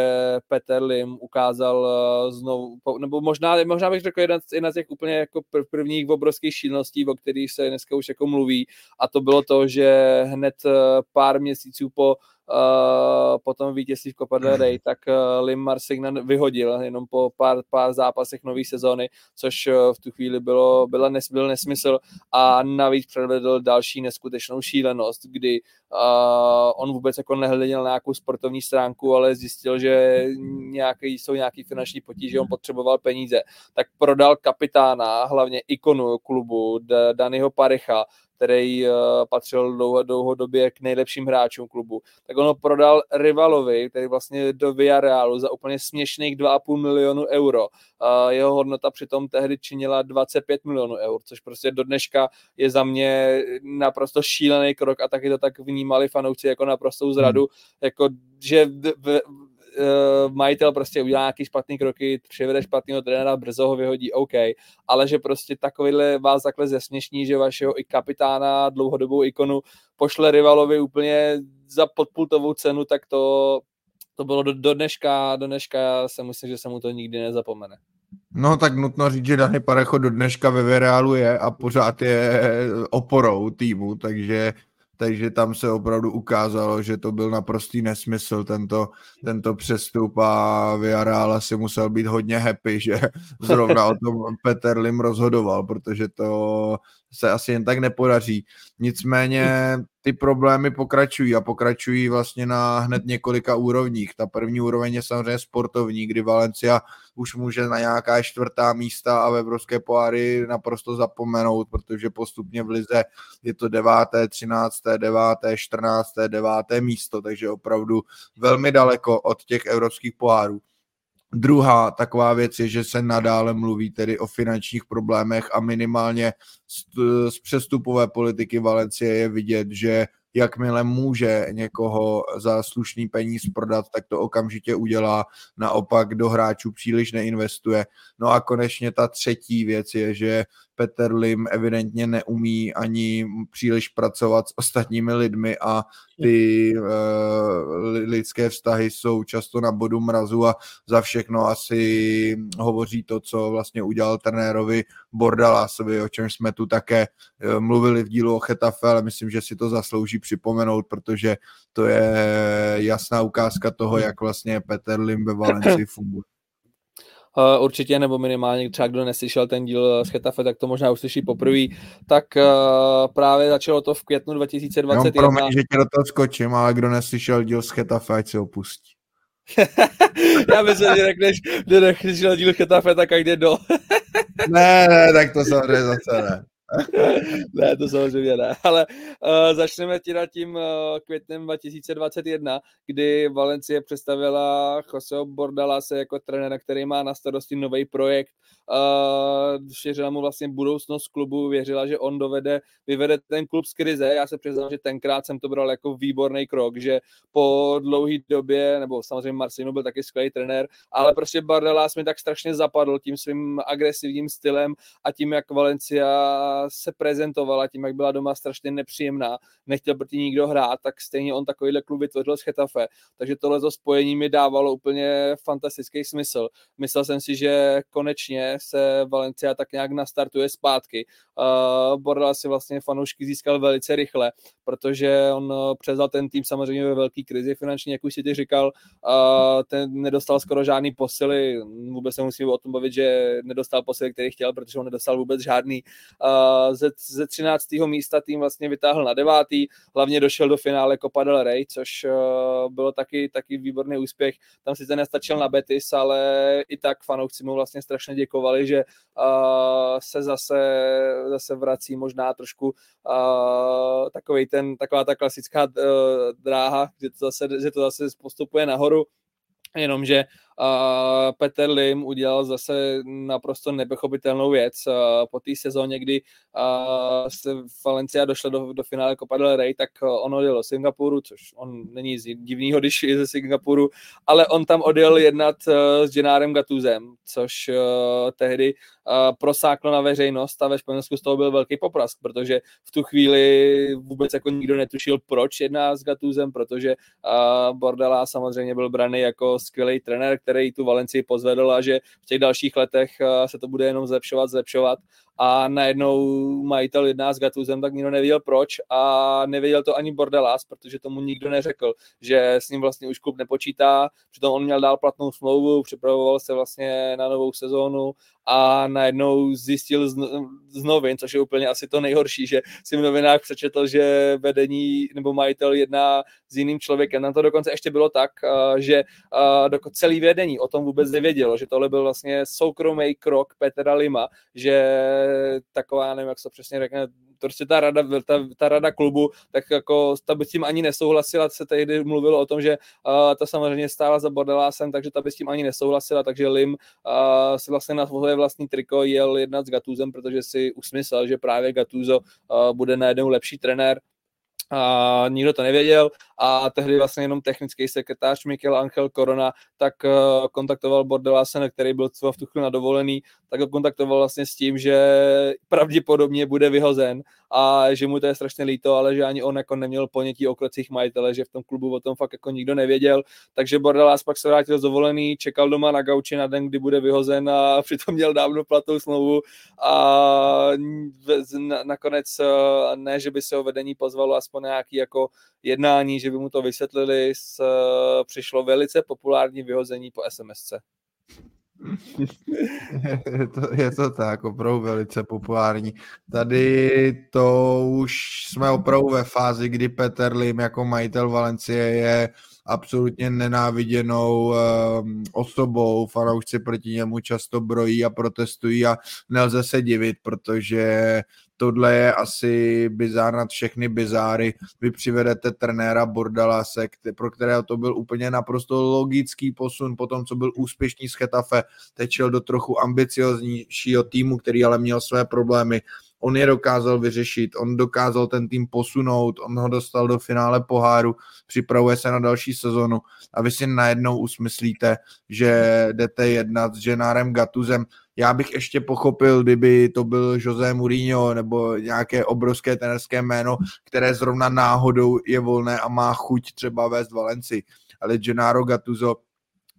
Peter Lim ukázal eh, znovu, nebo možná, možná bych řekl jedna, jedna z těch úplně jako prvních obrovských šíleností, o kterých se dneska už jako mluví a to bylo to, že hned eh, pár měsíců po uh, potom vítězství v Copa del Rey, tak uh, Lim Marsignan vyhodil jenom po pár, pár zápasech nové sezóny, což uh, v tu chvíli bylo, byla nes, byl nesmysl a navíc předvedl další neskutečnou šílenost, kdy uh, on vůbec jako nehleděl na nějakou sportovní stránku, ale zjistil, že nějaký, jsou nějaký finanční potíže, on potřeboval peníze, tak prodal kapitána, hlavně ikonu klubu, Danyho Parecha, který uh, patřil dlouho, dlouhodobě k nejlepším hráčům klubu, tak ono prodal rivalovi, který vlastně do Villarealu za úplně směšných 2,5 milionu euro. Uh, jeho hodnota přitom tehdy činila 25 milionů eur, což prostě do dneška je za mě naprosto šílený krok a taky to tak vnímali fanoušci jako naprostou zradu, hmm. jako že v, v, uh, majitel prostě udělá nějaký špatný kroky, přivede špatného trenéra, brzo ho vyhodí, OK, ale že prostě takovýhle vás takhle zesměšní, že vašeho i kapitána, dlouhodobou ikonu, pošle rivalovi úplně za podpultovou cenu, tak to, to bylo do, do dneška, do dneška si myslím, že se mu to nikdy nezapomene. No tak nutno říct, že Dany Parecho do dneška ve Vireálu je a pořád je oporou týmu, takže takže tam se opravdu ukázalo, že to byl naprostý nesmysl tento, tento přestup a Villarreal si musel být hodně happy, že *laughs* zrovna o tom Peter Lim rozhodoval, protože to se asi jen tak nepodaří. Nicméně ty problémy pokračují a pokračují vlastně na hned několika úrovních. Ta první úroveň je samozřejmě sportovní, kdy Valencia už může na nějaká čtvrtá místa a ve Evropské poháry naprosto zapomenout, protože postupně v Lize je to deváté, třinácté, deváté, čtrnácté, deváté místo, takže opravdu velmi daleko od těch evropských pohárů. Druhá taková věc je, že se nadále mluví tedy o finančních problémech a minimálně z, z přestupové politiky Valencie je vidět, že jakmile může někoho za slušný peníz prodat, tak to okamžitě udělá, naopak do hráčů příliš neinvestuje. No a konečně ta třetí věc je, že Peter Lim evidentně neumí ani příliš pracovat s ostatními lidmi a ty uh, lidské vztahy jsou často na bodu mrazu a za všechno asi hovoří to, co vlastně udělal trenérovi Bordalásovi, o čem jsme tu také uh, mluvili v dílu o Chetafe, ale myslím, že si to zaslouží připomenout, protože to je jasná ukázka toho, jak vlastně Peter Lim ve Valencii funguje. Uh, určitě, nebo minimálně třeba kdo neslyšel ten díl z Chetafe, tak to možná uslyší poprvé. Tak uh, právě začalo to v květnu 2021. Já promiň, že tě do toho skočím, ale kdo neslyšel díl z Chetafe, ať se opustí. *laughs* Já myslím, že řekneš, že neslyšel díl Chetafe, tak ať jde do. ne, ne, tak to samozřejmě zase ne. *laughs* ne, to samozřejmě ne, ale uh, začneme teda tím uh, květnem 2021, kdy Valencie představila Joseho Bordalase jako trenéra, který má na starosti nový projekt. Uh, věřila mu vlastně budoucnost klubu, věřila, že on dovede, vyvede ten klub z krize. Já se přiznám, že tenkrát jsem to bral jako výborný krok, že po dlouhé době, nebo samozřejmě Marcino byl taky skvělý trenér, ale prostě Bardelas mi tak strašně zapadl tím svým agresivním stylem a tím, jak Valencia se prezentovala tím, jak byla doma strašně nepříjemná, nechtěl proti nikdo hrát, tak stejně on takovýhle klub vytvořil z Chetafe. Takže tohle spojení mi dávalo úplně fantastický smysl. Myslel jsem si, že konečně se Valencia tak nějak nastartuje zpátky. Uh, Bordel si vlastně fanoušky získal velice rychle, protože on přezal ten tým samozřejmě ve velké krizi finanční, jak už si ty říkal, uh, ten nedostal skoro žádný posily, vůbec se musím o tom bavit, že nedostal posily, který chtěl, protože on nedostal vůbec žádný. Ze, ze 13. místa tým vlastně vytáhl na devátý, hlavně došel do finále Copa del Rey, což bylo taky, taky výborný úspěch. Tam sice nestačil na Betis, ale i tak fanoušci mu vlastně strašně děkovali, že uh, se zase, zase vrací možná trošku uh, takový ten, taková ta klasická uh, dráha, že to, zase, že to zase postupuje nahoru. Jenomže uh, Peter Lim udělal zase naprosto nepochopitelnou věc. Po té sezóně, kdy uh, se Valencia došla do, do finále Copa del Rey, tak on odjel do Singapuru, což on není divného, když je ze Singapuru, ale on tam odjel jednat uh, s Genárem Gatuzem, což uh, tehdy uh, prosáklo na veřejnost a ve Španělsku z toho byl velký poprask, protože v tu chvíli vůbec jako nikdo netušil, proč jedná s Gatuzem, protože Bordela samozřejmě byl braný jako skvělý trenér, který tu Valencii pozvedl a že v těch dalších letech uh, se to bude jenom zlepšovat, zlepšovat a najednou majitel jedná s Gatuzem, tak nikdo nevěděl proč a nevěděl to ani Bordelas, protože tomu nikdo neřekl, že s ním vlastně už klub nepočítá, přitom on měl dál platnou smlouvu, připravoval se vlastně na novou sezónu a najednou zjistil z, z novin, což je úplně asi to nejhorší, že si v novinách přečetl, že vedení nebo majitel jedná s jiným člověkem. Na to dokonce ještě bylo tak, že celý vedení o tom vůbec nevědělo, že tohle byl vlastně soukromý krok Petra Lima, že taková, nevím, jak se přesně řekne, prostě ta rada, ta, ta rada klubu, tak jako ta by s tím ani nesouhlasila, se tehdy mluvilo o tom, že uh, ta samozřejmě stála za bordelásem, takže ta by s tím ani nesouhlasila, takže Lim uh, si vlastně na svoje vlastní triko jel jednat s Gatuzem, protože si usmyslel, že právě Gatuzo uh, bude najednou lepší trenér, a nikdo to nevěděl a tehdy vlastně jenom technický sekretář Mikel Angel Corona tak uh, kontaktoval Bordelásena, který byl v tu chvíli na dovolený, tak ho kontaktoval vlastně s tím, že pravděpodobně bude vyhozen a že mu to je strašně líto, ale že ani on jako neměl ponětí o krocích majitele, že v tom klubu o tom fakt jako nikdo nevěděl, takže Bordelás pak se vrátil z dovolený, čekal doma na gauči na den, kdy bude vyhozen a *laughs* přitom měl dávno platou smlouvu. A nakonec eh, ne, že by se o vedení pozvalo aspoň nějaký jako jednání, že by mu to vysvětlili, s, eh, přišlo velice populární vyhození po SMSce. je, to, je to tak, opravdu velice populární. Tady to už jsme opravdu ve fázi, kdy Peter Lim jako majitel Valencie je absolutně nenáviděnou um, osobou, fanoušci proti němu často brojí a protestují a nelze se divit, protože tohle je asi bizár nad všechny bizáry. Vy přivedete trenéra Bordalase, pro kterého to byl úplně naprosto logický posun po tom, co byl úspěšný z Chetafe, tečel do trochu ambicioznějšího týmu, který ale měl své problémy on je dokázal vyřešit, on dokázal ten tým posunout, on ho dostal do finále poháru, připravuje se na další sezonu a vy si najednou usmyslíte, že jdete jednat s Genárem Gatuzem. Já bych ještě pochopil, kdyby to byl José Mourinho nebo nějaké obrovské tenerské jméno, které zrovna náhodou je volné a má chuť třeba vést Valenci. Ale Gennaro Gattuso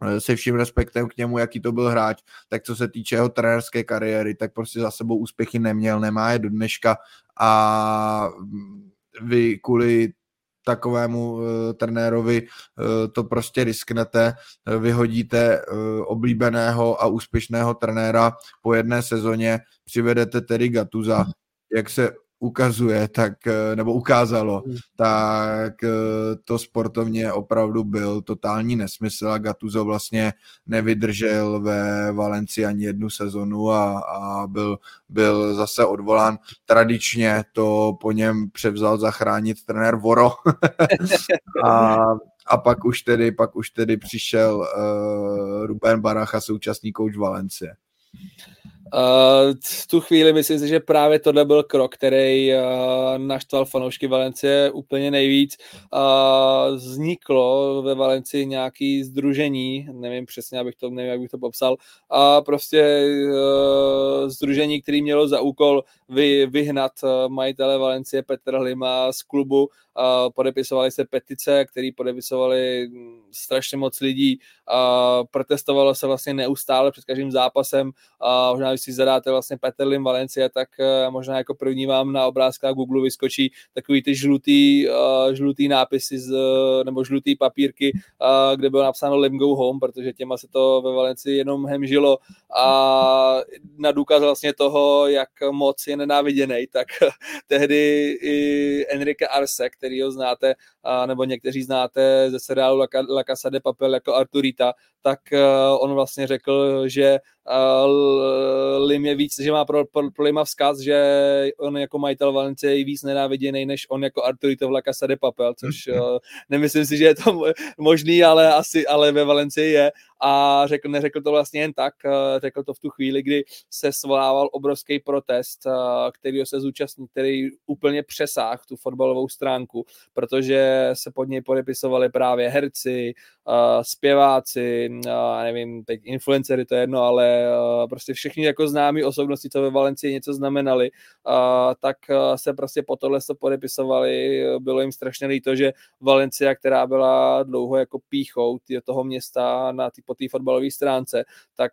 Eh, se vším respektem k němu, jaký to byl hráč, tak co se týče jeho trenérské kariéry, tak prostě za sebou úspěchy neměl, nemá je do dneška a vy kvůli takovému uh, trenérovi uh, to prostě risknete, uh, vyhodíte uh, oblíbeného a úspěšného trenéra po jedné sezóně, přivedete tedy Gatuza, jak se ukazuje, tak, eh, nebo ukázalo, hmm. tak eh, to sportovně opravdu byl totální nesmysl a Gattuso vlastně nevydržel ve Valencii ani jednu sezonu a, a byl, byl zase odvolán. Tradičně to po něm převzal zachránit trenér Voro *laughs* a, a pak už tedy, pak už tedy přišel uh, Ruben Baracha, současný kouč Valencie. V tu chvíli myslím si, že právě tohle byl krok, který uh, naštval fanoušky Valencie úplně nejvíc. Uh, vzniklo ve Valencii nějaký združení, nevím přesně, abych to, nevím, jak bych to popsal, a prostě združení, který mělo za úkol vy, vyhnat uh, majitele Valencie Petra Hlima z klubu podepisovali se petice, které podepisovali strašně moc lidí protestovalo se vlastně neustále před každým zápasem možná, když si zadáte vlastně Peterlim Valencia, tak e, možná jako první vám na obrázkách Google vyskočí takový ty žlutý, uh, žlutý nápisy z, nebo žlutý papírky, kde bylo napsáno Let go home, protože těma se to ve Valencii jenom hemžilo a na důkaz vlastně toho, jak moc je nenáviděný, tak *laughs* tehdy i Enrique Arce, který ho znáte, a, nebo někteří znáte ze seriálu La, La Casa de Papel jako Arturita, tak uh, on vlastně řekl, že uh, Lim je víc, že má pro, pro, pro Lima vzkaz, že on jako majitel Valencie je víc nenáviděný, než on jako Arturito v La Casa de Papel, což uh, *laughs* nemyslím si, že je to možný, ale asi, ale ve Valencii je. A řekl, neřekl to vlastně jen tak, řekl to v tu chvíli, kdy se svolával obrovský protest, který se zúčastnil, který úplně přesáhl tu fotbalovou stránku, protože se pod něj podepisovali právě herci, zpěváci, nevím, teď influencery, to je jedno, ale prostě všichni jako známí osobnosti, co ve Valencii něco znamenali, tak se prostě po tohle se podepisovali, bylo jim strašně líto, že Valencia, která byla dlouho jako píchou toho města na ty, po té fotbalové stránce, tak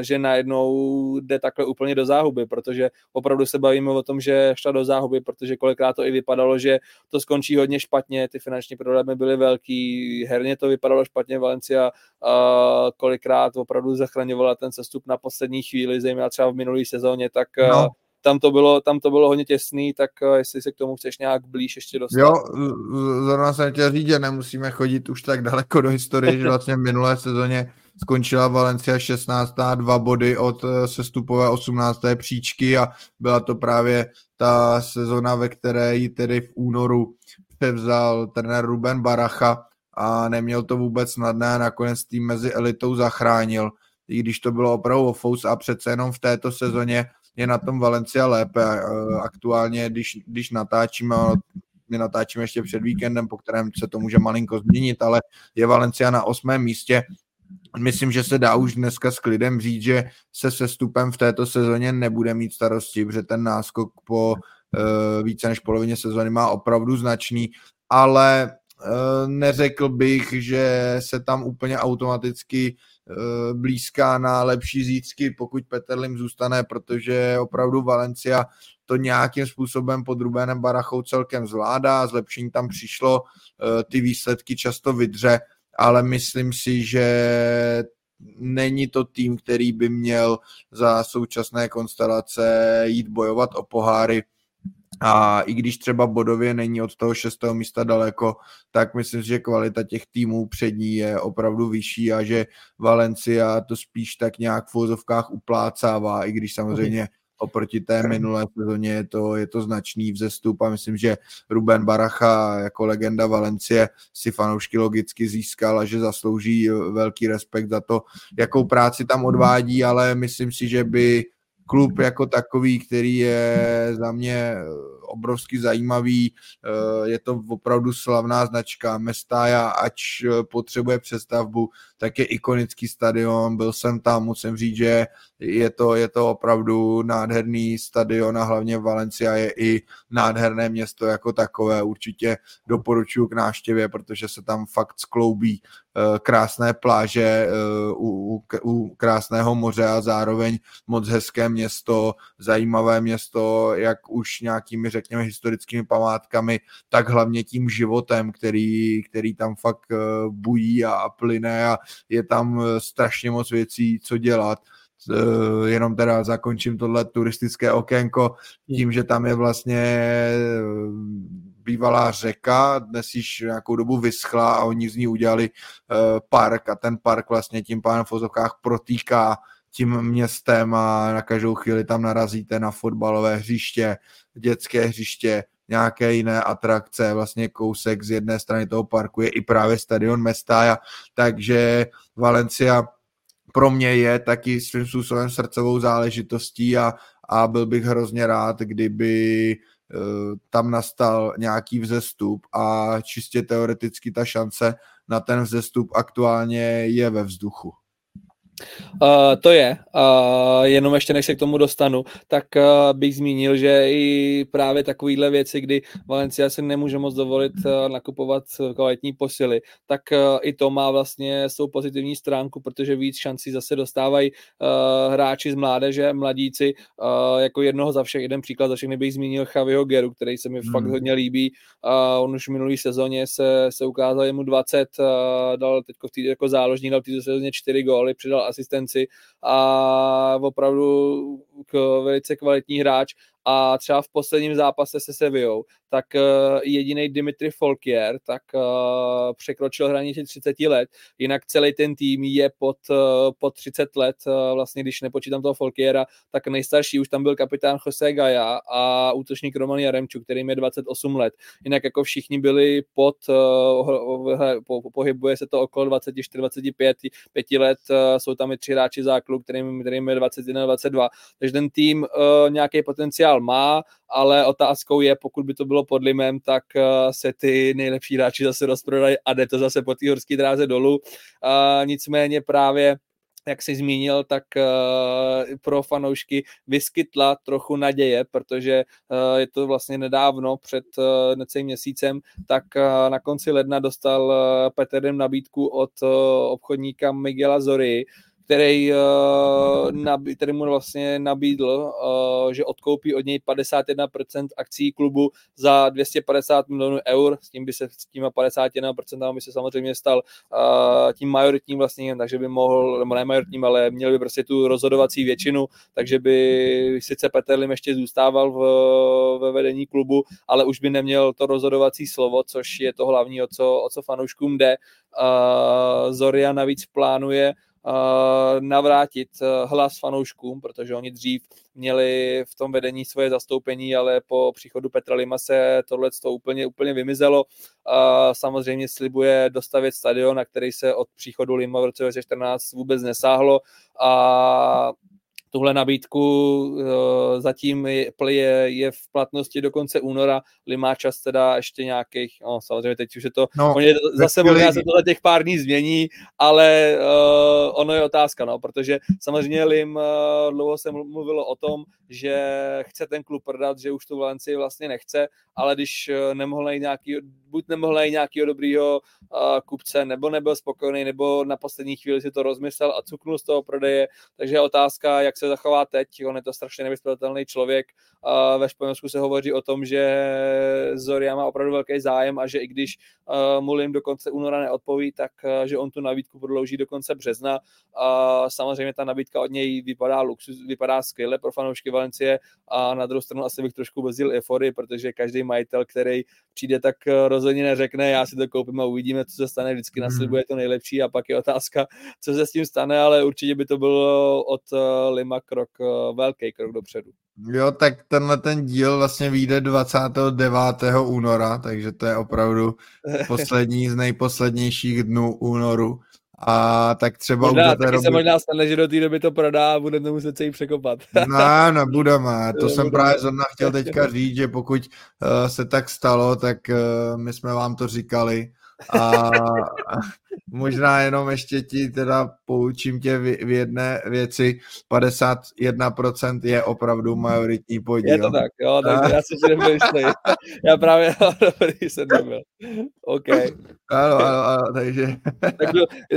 že najednou jde takhle úplně do záhuby, protože opravdu se bavíme o tom, že šla do záhuby, protože kolikrát to i vypadalo, že to skončí hodně špatně, ty finanční problémy byly velký, herně to vypadalo špatně, Valencia uh, kolikrát opravdu zachraňovala ten sestup na poslední chvíli, zejména třeba v minulé sezóně, tak no tam to bylo, tam to bylo hodně těsný, tak jestli se k tomu chceš nějak blíž ještě dostat. Jo, zrovna jsem chtěl říct, že nemusíme chodit už tak daleko do historie, že vlastně v minulé sezóně skončila Valencia 16. dva body od e, sestupové 18. příčky a byla to právě ta sezona, ve které ji tedy v únoru převzal trenér Ruben Baracha a neměl to vůbec snadné a nakonec tým mezi elitou zachránil, i když to bylo opravdu ofous a přece jenom v této sezóně je na tom Valencia lépe. Aktuálně, když, když natáčíme, my natáčíme ještě před víkendem, po kterém se to může malinko změnit, ale je Valencia na osmém místě. Myslím, že se dá už dneska s klidem říct, že se sestupem v této sezóně nebude mít starosti, protože ten náskok po více než polovině sezóny má opravdu značný, ale uh, neřekl bych, že se tam úplně automaticky uh, blízká na lepší zítřky, pokud Petr Lim zůstane, protože opravdu Valencia to nějakým způsobem pod Rubenem Barachou celkem zvládá, zlepšení tam přišlo, ty výsledky často vydře, ale myslím si, že není to tým, který by měl za současné konstelace jít bojovat o poháry. A i když třeba bodově není od toho šestého místa daleko, tak myslím, že kvalita těch týmů před ní je opravdu vyšší a že Valencia to spíš tak nějak v vozovkách uplácává, i když samozřejmě oproti té minulé sezóně je to, je to značný vzestup a myslím, že Ruben Baracha jako legenda Valencie si fanoušky logicky získal a že zaslouží velký respekt za to, jakou práci tam odvádí, ale myslím si, že by klub jako takový, který je za mě obrovsky zajímavý. Eh, je to opravdu slavná značka. Mestája, ač eh, potřebuje přestavbu, tak je ikonický stadion. Byl jsem tam, musím říct, že je to, je to opravdu nádherný stadion a hlavně Valencia je i nádherné město jako takové. Určitě doporučuji k návštěvě, protože se tam fakt skloubí eh, krásné pláže u, u krásného moře a zároveň moc hezké město, zajímavé město, jak už nějakými řekněme, historickými památkami, tak hlavně tím životem, který, který tam fakt eh, bují a, plyne a je tam eh, strašně moc věcí, co dělat. Eh, jenom teda zakončím tohle turistické okénko tím, že tam je vlastně bývalá řeka, dnes již nějakou dobu vyschla a oni z ní udělali park a ten park vlastně tím pádem v vozovkách protýká tím městem a na každou chvíli tam narazíte na fotbalové hřiště, dětské hřiště, nějaké jiné atrakce, vlastně kousek z jedné strany toho parku je i právě stadion Mestalla, takže Valencia pro mě je taky svým způsobem srdcovou záležitostí a, a byl bych hrozně rád, kdyby uh, tam nastal nějaký vzestup a čistě teoreticky ta šance na ten vzestup aktuálně je ve vzduchu. Uh, to je, uh, jenom ještě než se k tomu dostanu, tak uh, bych zmínil, že i právě takovýhle věci, kdy Valencia se nemůže moc dovolit uh, nakupovat kvalitní posily, tak uh, i to má vlastně svou pozitivní stránku, protože víc šancí zase dostávají uh, hráči z mládeže, mladíci, uh, jako jednoho za všech, jeden příklad za všechny bych zmínil Chaviho Geru, který se mi hmm. fakt hodně líbí, uh, on už v minulý sezóně se, se ukázal jemu 20, uh, dal teď jako záložník, dal v této sezóně 4 góly, přidal asistenci a opravdu k velice kvalitní hráč a třeba v posledním zápase se Sevillou, tak uh, jediný Dimitri Folkier tak uh, překročil hranici 30 let, jinak celý ten tým je pod, uh, pod 30 let, vlastně když nepočítám toho Folkiera, tak nejstarší už tam byl kapitán Jose Gaja a útočník Roman Jaremčuk, který je 28 let. Jinak jako všichni byli pod, po, pohybuje se to okolo 24, 25 5 let, jsou tam i tři hráči záklu, kterým, kterým je 21, 22, takže ten tým nějaký potenciál má, ale otázkou je, pokud by to bylo pod limem, tak uh, se ty nejlepší hráči zase rozprodají a jde to zase po té horské dráze dolů. Nicméně právě jak jsi zmínil, tak uh, pro fanoušky vyskytla trochu naděje, protože uh, je to vlastně nedávno, před uh, necelým měsícem, tak na konci ledna dostal Peterem nabídku od obchodníka Miguela Zory, který, uh, nabí, který mu vlastně nabídl, uh, že odkoupí od něj 51% akcí klubu za 250 milionů eur, s tím by se s těma 51% by se samozřejmě stal uh, tím majoritním vlastníkem, takže by mohl, nebo ne majoritním, ale měl by prostě tu rozhodovací většinu, takže by sice Petr Lim ještě zůstával v, ve vedení klubu, ale už by neměl to rozhodovací slovo, což je to hlavní, o co, o co fanouškům jde. Uh, Zoria navíc plánuje navrátit eh, hlas fanouškům, protože oni dřív měli v tom vedení svoje zastoupení, ale po příchodu Petra Lima se tohle to úplně, úplně vymizelo. Samozřejmě slibuje dostavit stadion, na který se od příchodu Lima v roce 2014 vůbec nesáhlo a tuhle nabídku uh, zatím je, je, je v platnosti do konce února, má čas teda ještě nějakých, no samozřejmě teď už je to, no, je, zase možná se to za těch pár dní změní, ale uh, ono je otázka, no, protože samozřejmě Lim, uh, dlouho se mluvilo o tom, že chce ten klub prodat, že už tu Valencii vlastně nechce, ale když nemohl najít nějaký, buď nemohl najít nějakého dobrýho uh, kupce, nebo nebyl spokojený, nebo na poslední chvíli si to rozmyslel a cuknul z toho prodeje, takže je otázka, jak se zachová teď, on je to strašně nevyspětelný člověk, uh, ve Španělsku se hovoří o tom, že Zoria má opravdu velký zájem a že i když uh, mu Lim do konce února neodpoví, tak uh, že on tu nabídku prodlouží do konce března. Uh, samozřejmě ta nabídka od něj vypadá luxus, vypadá skvěle pro fanoušky Valencie a na druhou stranu asi bych trošku bezil euforii, protože každý majitel, který přijde, tak rozhodně neřekne, já si to koupím a uvidíme, co se stane, vždycky hmm. naslibuje to nejlepší a pak je otázka, co se s tím stane, ale určitě by to bylo od Lima krok, velký krok dopředu. Jo, tak tenhle ten díl vlastně vyjde 29. února, takže to je opravdu *laughs* poslední z nejposlednějších dnů únoru. A tak třeba možná, taky robit... se možná stane, že do té doby to prodá a budeme muset se jí překopat. no, *laughs* nebudeme. To jsem právě zrovna chtěl teďka *laughs* říct, že pokud uh, se tak stalo, tak uh, my jsme vám to říkali a možná jenom ještě ti teda poučím tě v, v jedné věci. 51% je opravdu majoritní podíl. Je to tak, jo, tak já si nebyl. Já právě *laughs* dobrý jsem nebyl. OK. Ano, ano, ano, takže... tak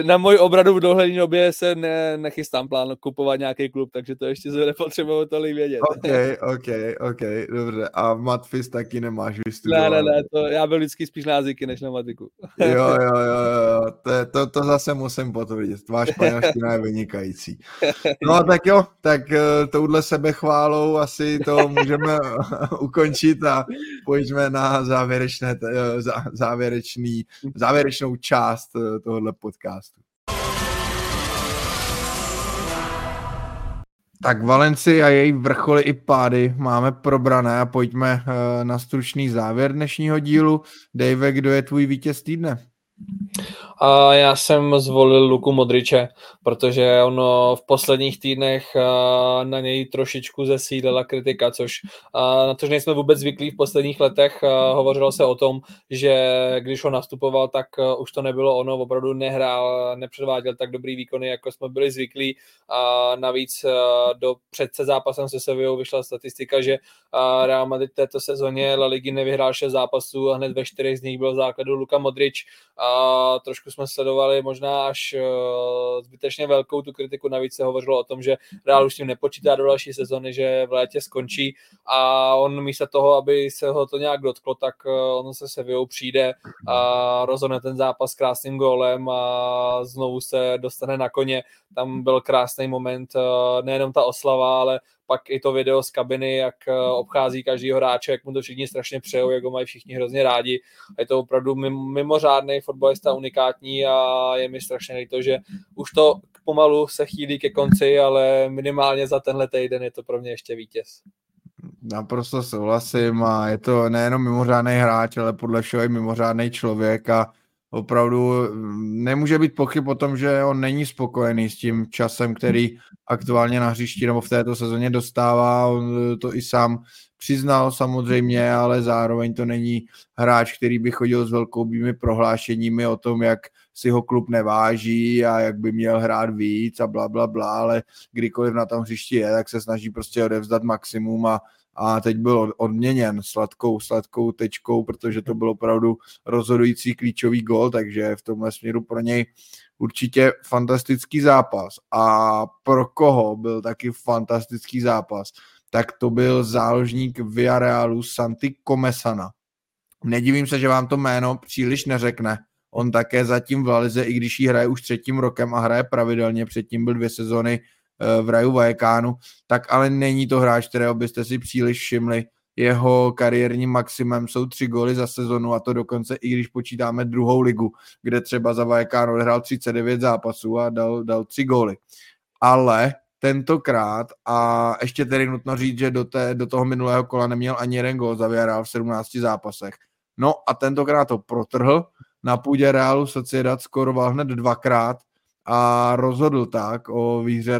na můj obradu v dohlední době se ne, nechystám plán kupovat nějaký klub, takže to ještě se nepotřebuji tolik vědět. OK, OK, OK, dobře. A matfis taky nemáš vystudovat? Ne, ne, ne, to, já byl vždycky spíš na jazyky než na matiku. *laughs* jo, jo, jo, jo, to, to, to zase musím potvrdit. Tvá španělština je vynikající. No tak jo, tak eh, touhle sebechválou asi to můžeme *laughs* ukončit a pojďme na závěrečné, eh, závěrečný, závěrečnou část eh, tohohle podcastu. Tak Valenci a její vrcholy i pády máme probrané a pojďme na stručný závěr dnešního dílu. Dave, kdo je tvůj vítěz týdne? A já jsem zvolil Luku Modriče, protože ono v posledních týdnech na něj trošičku zesílila kritika, což na to, že nejsme vůbec zvyklí v posledních letech. Hovořilo se o tom, že když on nastupoval, tak už to nebylo ono, opravdu nehrál, nepředváděl tak dobrý výkony, jako jsme byli zvyklí. A navíc do předce zápasem se Sevillou vyšla statistika, že Real Madrid této sezóně La Ligy nevyhrál 6 zápasů a hned ve čtyřech z nich byl základu Luka Modrič. A trošku jsme sledovali možná až uh, zbytečně velkou tu kritiku. Navíc se hovořilo o tom, že Real už s tím nepočítá do další sezony, že v létě skončí a on místo toho, aby se ho to nějak dotklo, tak uh, on se Sevillou přijde a rozhodne ten zápas krásným gólem a znovu se dostane na koně. Tam byl krásný moment, uh, nejenom ta oslava, ale pak i to video z kabiny, jak eh, obchází každý hráče, jak mu to všichni strašně přejou, jak ho mají všichni hrozně rádi. Je to opravdu mimořádný fotbalista, unikátní a je mi strašně líto, že už to pomalu se chýlí ke konci, ale minimálně za tenhle týden je to pro mě ještě vítěz. Naprosto souhlasím a je to nejenom mimořádný hráč, ale podle všeho i mimořádný člověk a opravdu mm, nemůže být pochyb o tom, že on není spokojený s tím časem, který aktuálně na hřišti nebo v této sezóně dostává. On eh, to i sám přiznal samozřejmě, ale zároveň to není hráč, který by chodil s velkoubými prohlášeními o tom, jak si ho klub neváží a jak by měl hrát víc a bla, bla, bla, ale kdykoliv na tom hřišti je, tak se snaží prostě odevzdat maximum a a teď byl odměněn sladkou, sladkou tečkou, protože to byl opravdu rozhodující klíčový gol, takže v tomhle směru pro něj určitě fantastický zápas. A pro koho byl taky fantastický zápas, tak to byl záložník Villarealu Santi Komesana. Nedivím se, že vám to jméno příliš neřekne. On také zatím v Lalize, i když ji hraje už třetím rokem a hraje pravidelně, předtím byl dvě sezony v Raju Vajekánu, tak ale není to hráč, kterého byste si příliš všimli. Jeho kariérním maximem jsou tři góly za sezonu a to dokonce i když počítáme druhou ligu, kde třeba za Vajekánu odehrál 39 zápasů a dal, dal tři góly. Ale tentokrát a ještě tedy nutno říct, že do, té, do toho minulého kola neměl ani jeden gól za v 17 zápasech. No a tentokrát to protrhl, na půdě Realu Sociedad skoroval hned dvakrát a rozhodl tak o výhře,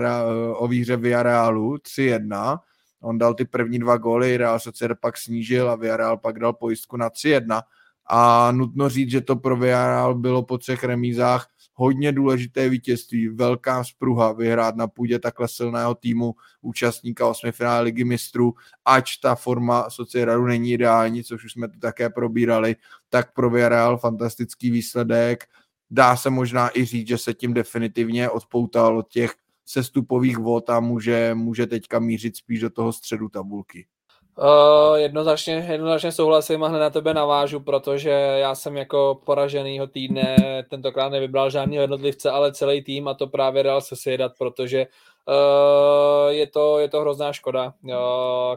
o výhře Villarrealu 3-1. On dal ty první dva góly, Real Sociedad pak snížil a Villarreal pak dal pojistku na 3-1. A nutno říct, že to pro Villarreal bylo po třech remízách hodně důležité vítězství, velká spruha vyhrát na půdě takhle silného týmu účastníka osmifinále ligy mistrů, ač ta forma Sociedadu není ideální, což už jsme tu také probírali, tak pro Villarreal fantastický výsledek. Dá se možná i říct, že se tím definitivně odpoutal od těch sestupových vod a může, může teďka mířit spíš do toho středu tabulky. Uh, jednoznačně, jednoznačně souhlasím a hned na tebe navážu, protože já jsem jako poraženýho týdne tentokrát nevybral žádný jednotlivce, ale celý tým a to právě Real Sociedad, protože je, to, je to hrozná škoda, uh,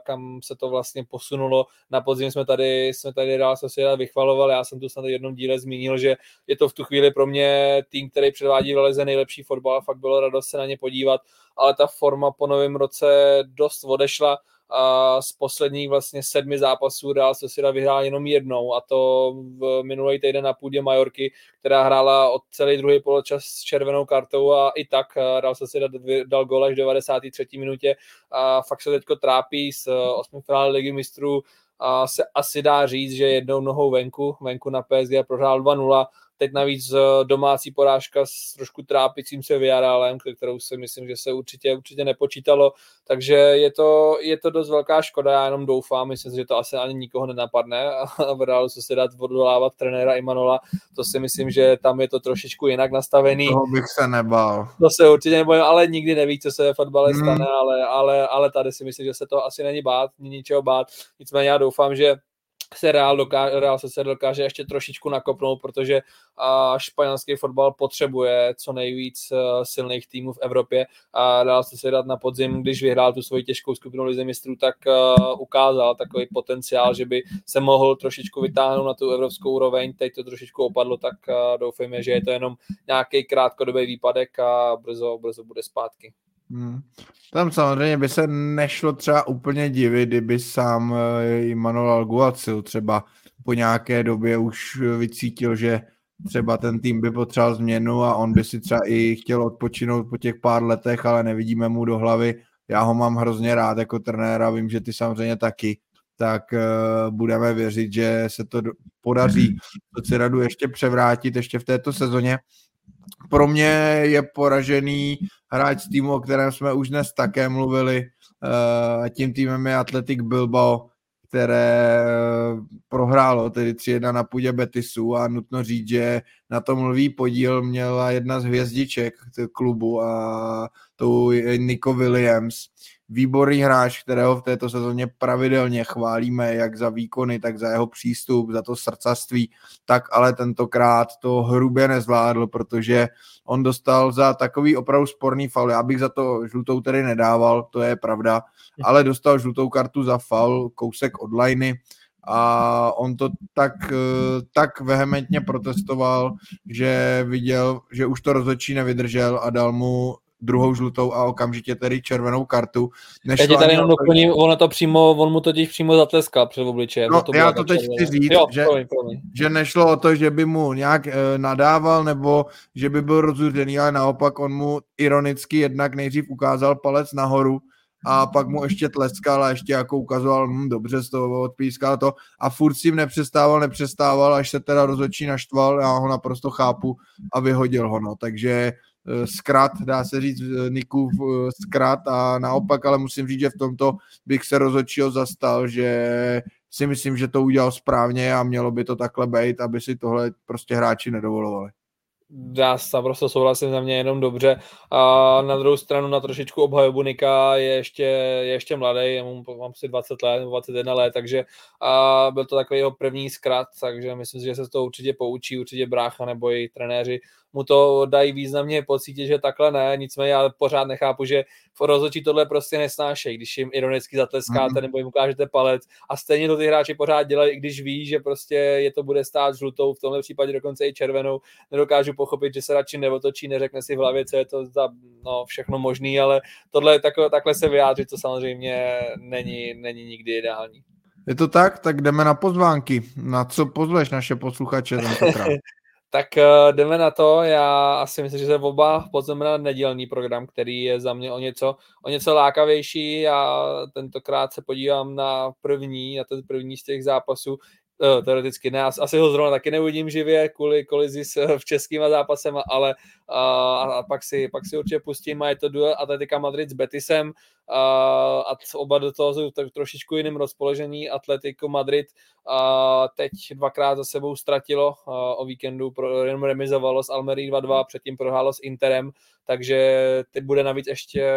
kam se to vlastně posunulo. Na podzim jsme tady, jsme tady Real Sociedad vychvalovali, já jsem tu snad jednom díle zmínil, že je to v tu chvíli pro mě tým, který předvádí v Leze nejlepší fotbal fakt bylo radost se na ně podívat, ale ta forma po novém roce dost odešla a z posledních vlastně sedmi zápasů Real Sociedad vyhrál jenom jednou a to v minulý týden na půdě Majorky, která hrála od celý druhý poločas s červenou kartou a i tak eh, Real Sociedad dal gol až v 93. minutě a fakt se teďko trápí s eh, osmi finále ligy mistrů a se asi dá říct, že jednou nohou venku, venku na PSG prohrál 2-0 Teď navíc eh, domácí porážka s trošku trápicím se Villarrealem, kterou si myslím, že se určitě, určitě nepočítalo, takže je to, je to dost velká škoda, já jenom doufám, myslím, že to asi ani nikoho nenapadne a *laughs* v Realu se dát odvolávat trenéra Imanola, to si myslím, že tam je to trošičku jinak nastavený. Toho bych se nebál. To se určitě nebojím, ale nikdy neví, co se ve fotbale hmm. stane, ale, ale, ale tady si myslím, že se to asi není bát, není ničeho bát, nicméně já doufám, že se Real, dokáže, Real se dokáže ještě trošičku nakopnout, protože a španělský fotbal potřebuje co nejvíc uh, silných týmů v Evropě a Real se dát na podzim, když vyhrál tu svoji těžkou skupinu Lize mistrů, tak uh, ukázal takový potenciál, že by se mohl trošičku vytáhnout na tu evropskou úroveň. Teď to trošičku opadlo, tak uh, doufejme, že je to jenom nějaký krátkodobý výpadek a brzo, brzo bude zpátky. Hmm. Tam samozřejmě by se nešlo třeba úplně divit, kdyby sám Immanuel Alguacil třeba po nějaké době už vycítil, že třeba ten tým by potřeboval změnu a on by si třeba i chtěl odpočinout po těch pár letech, ale nevidíme mu do hlavy. Já ho mám hrozně rád jako trenéra, vím, že ty samozřejmě taky, tak uh, budeme věřit, že se to podaří radu ještě převrátit ještě v této sezóně pro mě je poražený hráč týmu, o kterém jsme už dnes také mluvili. Uh, tím týmem je Athletic Bilbao, které uh, prohrálo tedy 3-1 na půdě Betisu a nutno říct, že na tom mluví podíl měla jedna z hvězdiček klubu a to je Nico Williams výborný hráč, kterého v této sezóně pravidelně chválíme, jak za výkony, tak za jeho přístup, za to srdcaství, tak ale tentokrát to hrubě nezvládl, protože on dostal za takový opravdu sporný faul. Já bych za to žlutou tedy nedával, to je pravda, ale dostal žlutou kartu za faul, kousek od liney, a on to tak, tak vehementně protestoval, že viděl, že už to rozhodčí nevydržel a dal mu druhou žlutou a okamžitě tedy červenou kartu. Než Já ti tady jenom doplním, ono to přímo, on mu totiž přímo zatleskal před obličejem. No, to já to teď chci říct, jo, že, promiň, promiň. že nešlo o to, že by mu nějak e, nadával nebo že by byl rozuzřený, ale naopak on mu ironicky jednak nejdřív ukázal palec nahoru a pak mu ještě tleskal a ještě jako ukazoval, hm, dobře z toho odpískal to a furt s tím nepřestával, nepřestával, až se teda rozhodčí naštval, já ho naprosto chápu a vyhodil ho, no, takže zkrat, dá se říct eh, Nikův eh, zkrat a naopak, ale musím říct, že v tomto bych se rozhodčího zastal, že si myslím, že to udělal správně a mělo by to takhle být, aby si tohle prostě hráči nedovolovali já naprosto souhlasím za mě jenom dobře. A na druhou stranu na trošičku obhajobu Nika je ještě, je ještě mladý, já mám, mám si 20 let, 21 let, takže a byl to takový jeho první zkrat, takže myslím si, že se to určitě poučí, určitě brácha nebo i trenéři mu to dají významně pocítit, že takhle ne, nicméně já pořád nechápu, že v rozhodčí tohle prostě nesnášejí, když jim ironicky zatleskáte mm. nebo jim ukážete palec a stejně to ty hráči pořád dělají, i když ví, že prostě je to bude stát žlutou, v tomhle případě dokonce i červenou, nedokážu pochopit, že se radši neotočí, neřekne si v hlavě, co je to za no, všechno možný, ale tohle takhle, takhle se vyjádřit, to samozřejmě není, není nikdy ideální. Je to tak? Tak jdeme na pozvánky. Na co pozveš naše posluchače tentokrát? *laughs* Tak uh, jdeme na to. Já asi myslím, že se oba pozveme na nedělný program, který je za mě o něco, o něco lákavější. Já tentokrát se podívám na první, na ten první z těch zápasů, uh, teoreticky ne, asi ho zrovna taky neuvidím živě kvůli kolizi s, v českýma zápasem, ale uh, a pak si, pak si určitě pustím a je to duel Atletika Madrid s Betisem. Uh, a oba do toho jsou tak trošičku jiným rozpoložení. Atletico Madrid uh, teď dvakrát za sebou ztratilo uh, o víkendu, pro, jenom remizovalo s Almerí 2-2, předtím prohrálo s Interem, takže teď bude navíc ještě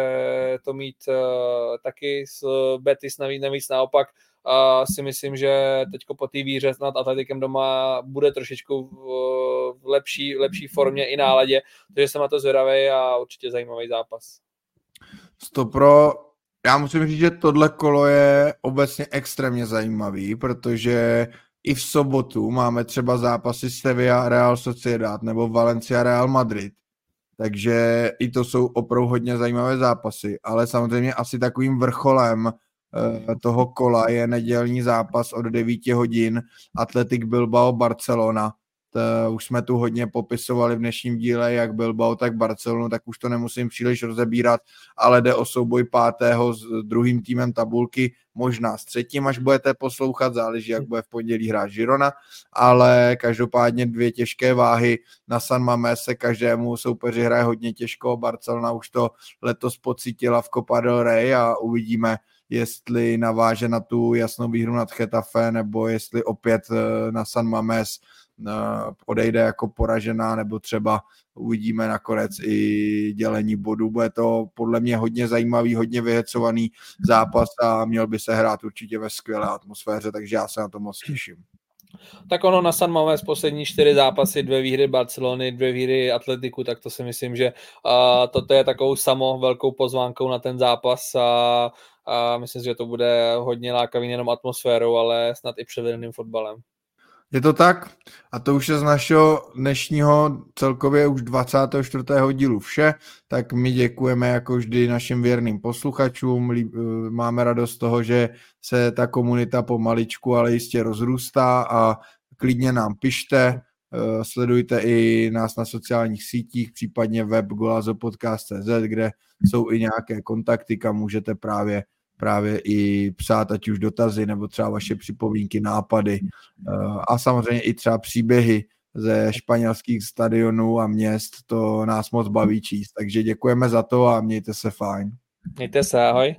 to mít uh, taky s Betis navíc, navíc naopak a si myslím, že teď po té výře nad Atletikem doma bude trošičku v lepší, lepší formě i náladě, takže jsem na to zvědavý a určitě zajímavý zápas. Stopro, já musím říct, že tohle kolo je obecně extrémně zajímavý, protože i v sobotu máme třeba zápasy Sevilla Real Sociedad nebo Valencia Real Madrid. Takže i to jsou opravdu hodně zajímavé zápasy, ale samozřejmě asi takovým vrcholem toho kola je nedělní zápas od 9 hodin. Atletik Bilbao Barcelona. To už jsme tu hodně popisovali v dnešním díle, jak Bilbao, tak Barcelonu, tak už to nemusím příliš rozebírat, ale jde o souboj pátého s druhým týmem tabulky, možná s třetím, až budete poslouchat, záleží, jak bude v pondělí hrát Girona, ale každopádně dvě těžké váhy. Na San Mamés se každému soupeři hraje hodně těžko, Barcelona už to letos pocítila v Copa del Rey a uvidíme, jestli naváže na tu jasnou výhru nad Chetafe, nebo jestli opět eh, na San Mames eh, odejde jako poražená, nebo třeba uvidíme nakonec i dělení bodů. Bude to podle mě hodně zajímavý, hodně vyhecovaný zápas a měl by se hrát určitě ve skvělé atmosféře, takže já se na to moc těším. Tak ono na San Mamés poslední čtyři zápasy, dvě výhry Barcelony, dvě výhry Atletiku, tak to si myslím, že uh, toto je takovou samo velkou pozvánkou na ten zápas a a myslím si, že to bude hodně lákavý nejenom atmosférou, ale snad i převedeným fotbalem. Je to tak? A to už je z našeho dnešního celkově už 24. dílu vše, tak my děkujeme jako vždy našim věrným posluchačům, eh, máme radost z toho, že se ta komunita pomaličku, ale jistě rozrůstá a klidně nám pište, eh, sledujte i nás na sociálních sítích, případně web golazopodcast.cz, kde jsou i nějaké kontakty, kam můžete právě právě i psát ať už dotazy nebo třeba vaše připomínky, nápady eh, a samozřejmě i třeba příběhy ze španělských stadionů a měst, to nás moc baví číst. Takže děkujeme za to a mějte se fajn. Mějte se, ahoj.